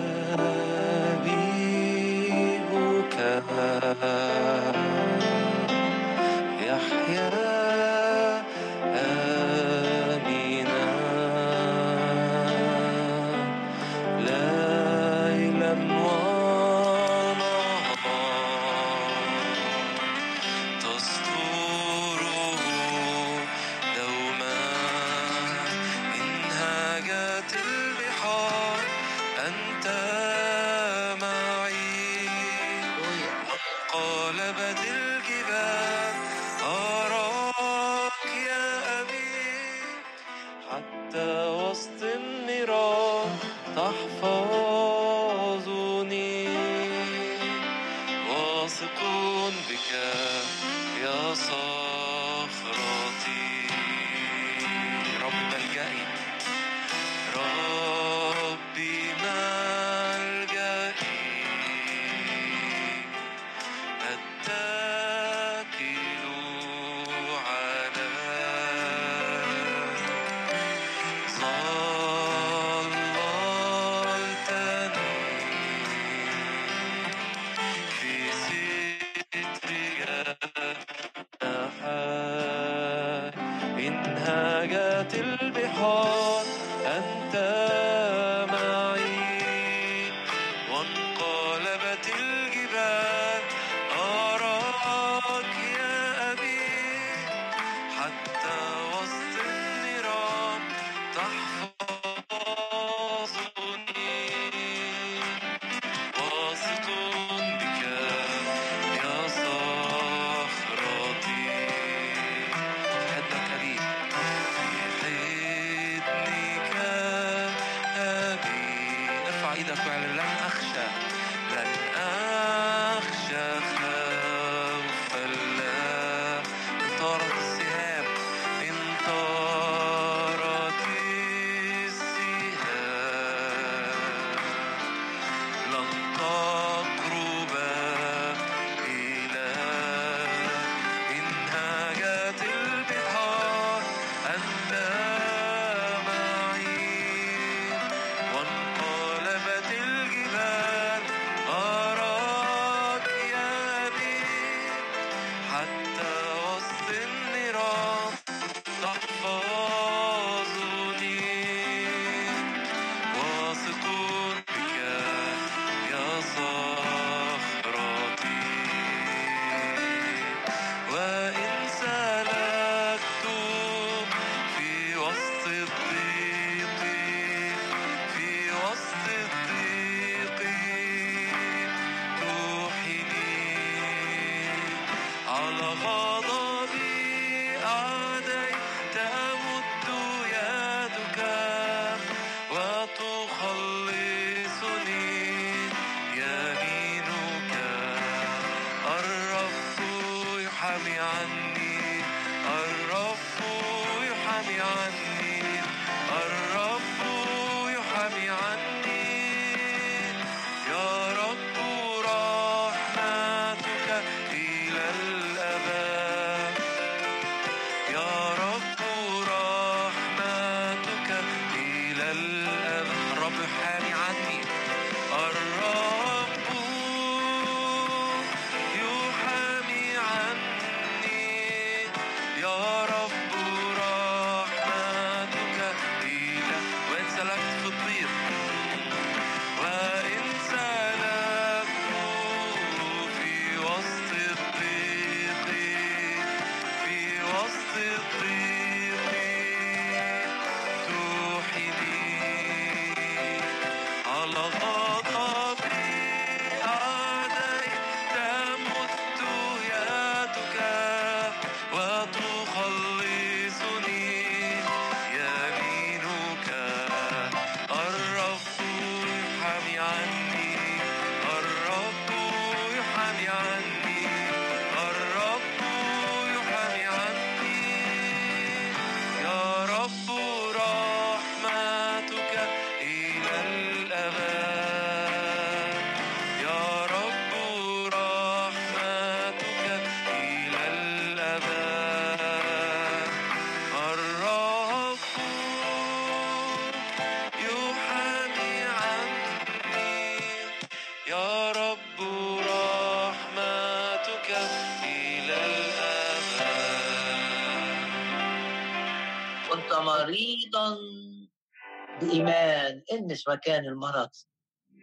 إنس مكان المرض.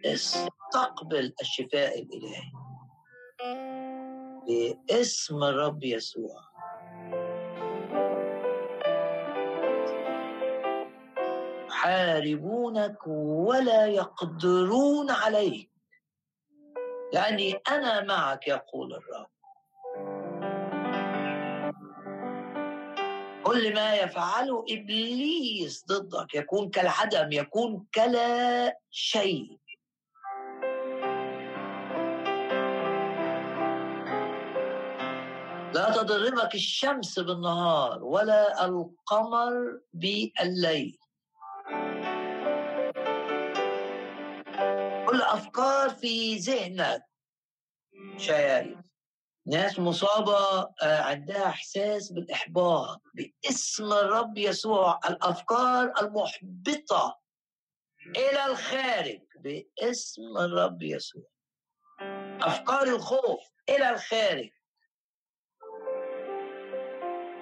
استقبل الشفاء الإلهي. باسم الرب يسوع. يحاربونك ولا يقدرون عليك. لأني أنا معك يقول الرب. كل ما يفعله إبليس ضدك يكون كالعدم يكون كلا شيء. لا تضربك الشمس بالنهار ولا القمر بالليل. كل أفكار في ذهنك شايف ناس مصابة آه، عندها إحساس بالإحباط باسم الرب يسوع الأفكار المحبطة إلى الخارج باسم الرب يسوع. أفكار الخوف إلى الخارج.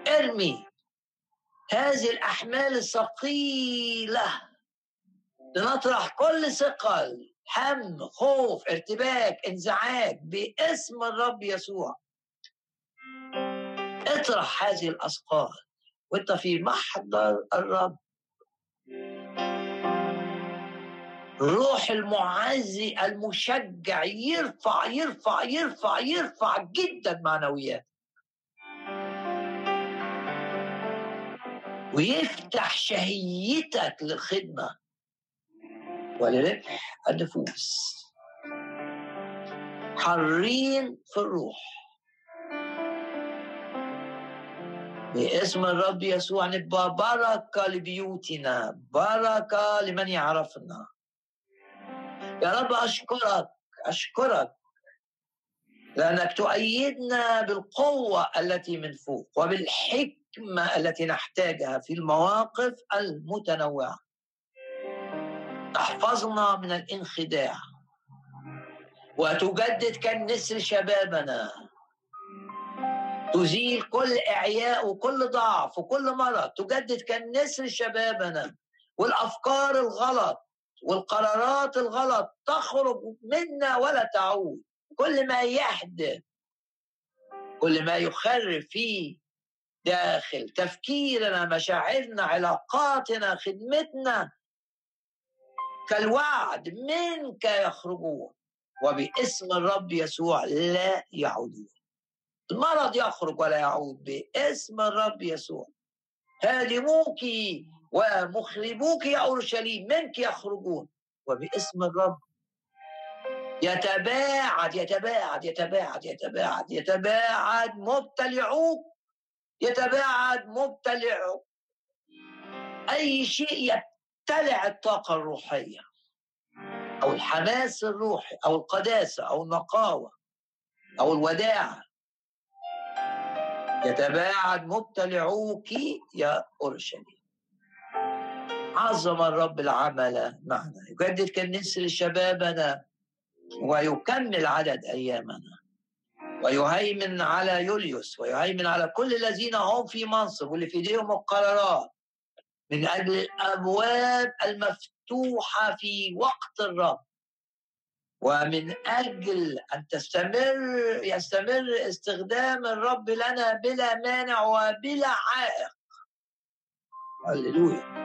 ارمي هذه الأحمال الثقيلة. لنطرح كل ثقل. هم خوف ارتباك انزعاج باسم الرب يسوع. اطرح هذه الأثقال وانت في محضر الرب. روح المعزي المشجع يرفع يرفع يرفع يرفع جدا معنويات ويفتح شهيتك للخدمة. ولربح النفوس. حرين في الروح. باسم الرب يسوع نبقى بركة لبيوتنا بركة لمن يعرفنا. يا رب أشكرك أشكرك لأنك تؤيدنا بالقوة التي من فوق وبالحكمة التي نحتاجها في المواقف المتنوعة. تحفظنا من الانخداع. وتجدد كالنسر شبابنا. تزيل كل إعياء وكل ضعف وكل مرض. تجدد كالنسر شبابنا. والأفكار الغلط والقرارات الغلط تخرج منا ولا تعود. كل ما يحدث كل ما يخرب في داخل تفكيرنا مشاعرنا علاقاتنا خدمتنا كالوعد منك يخرجون وباسم الرب يسوع لا يعودون. المرض يخرج ولا يعود باسم الرب يسوع. هادموك ومخربوك يا أورشليم منك يخرجون وباسم الرب يتباعد يتباعد يتباعد يتباعد يتباعد مبتلعوك يتباعد مبتلعوك. أي شيء يبتلع الطاقة الروحية أو الحماس الروحي أو القداسة أو النقاوة أو الوداعه يتباعد مبتلعوك يا أورشليم. عظم الرب العمل معنا. يجدد كالنسر شبابنا ويكمل عدد أيامنا. ويهيمن على يوليوس ويهيمن على كل الذين هم في منصب واللي في إيديهم القرارات. من أجل الأبواب المفتوحة في وقت الرب. ومن أجل أن تستمر يستمر استخدام الرب لنا بلا مانع وبلا عائق. هللويا.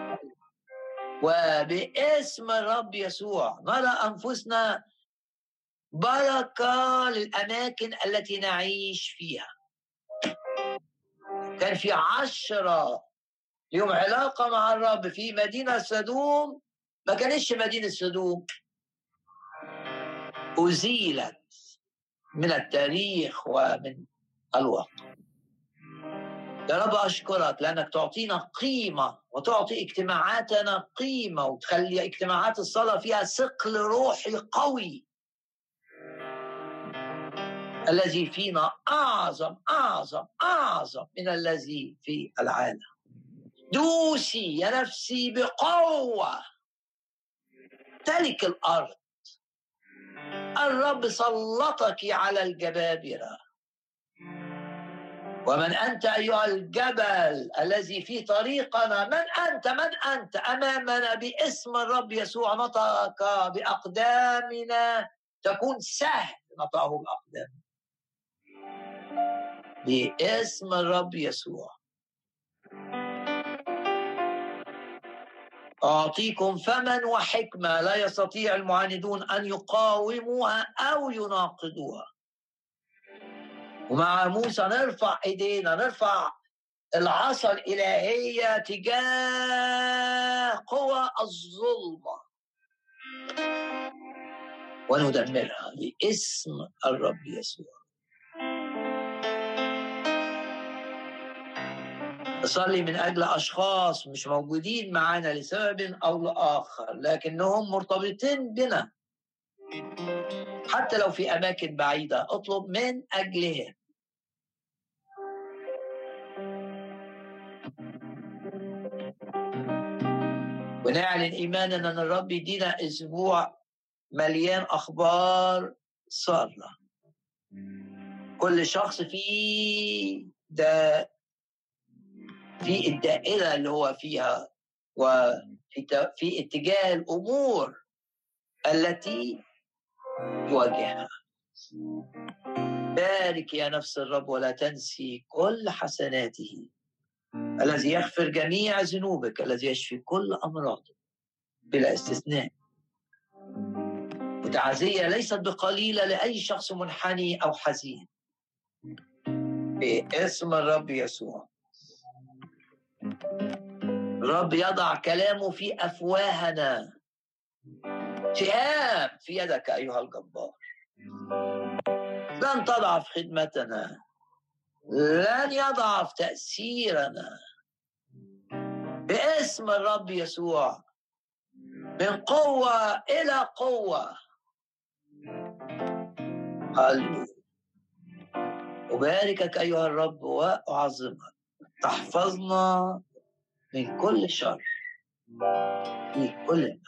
وباسم الرب يسوع نرى أنفسنا بركة للأماكن التي نعيش فيها. كان في عشرة ليهم علاقة مع الرب في مدينة سدوم ما كانتش مدينة سدوم أزيلت من التاريخ ومن الواقع يا رب أشكرك لأنك تعطينا قيمة وتعطي اجتماعاتنا قيمة وتخلي اجتماعات الصلاة فيها ثقل روحي قوي. الذي فينا أعظم أعظم أعظم من الذي في العالم. دوسي يا نفسي بقوة. تلك الأرض. الرب سلطك على الجبابرة. ومن أنت أيها الجبل الذي في طريقنا؟ من أنت؟ من أنت؟ أمامنا باسم الرب يسوع نطقك بأقدامنا. تكون سهل نطقه بأقدامنا. باسم الرب يسوع. أعطيكم فما وحكمة لا يستطيع المعاندون أن يقاوموها أو يناقضوها. ومع موسى نرفع إيدينا نرفع العصا الإلهية تجاه قوى الظلمة. وندمرها باسم الرب يسوع. أصلي من أجل أشخاص مش موجودين معانا لسبب أو لآخر لكنهم مرتبطين بنا. حتى لو في أماكن بعيدة أطلب من أجلهم. ونعلن إيماننا أن الرب يدينا أسبوع مليان أخبار سارة كل شخص فيه ده في الدائرة اللي هو فيها وفي اتجاه الأمور التي يواجهها بارك يا نفس الرب ولا تنسي كل حسناته. الذي يغفر جميع ذنوبك الذي يشفي كل أمراضك بلا استثناء. وتعزية ليست بقليلة لأي شخص منحني أو حزين. باسم الرب يسوع. الرب يضع كلامه في أفواهنا. سهام في يدك أيها الجبار. لن تضعف خدمتنا. لن يضعف تأثيرنا. باسم الرب يسوع. من قوة إلى قوة. هللويا. أباركك أيها الرب وأعظمك. تحفظنا من كل شر في كل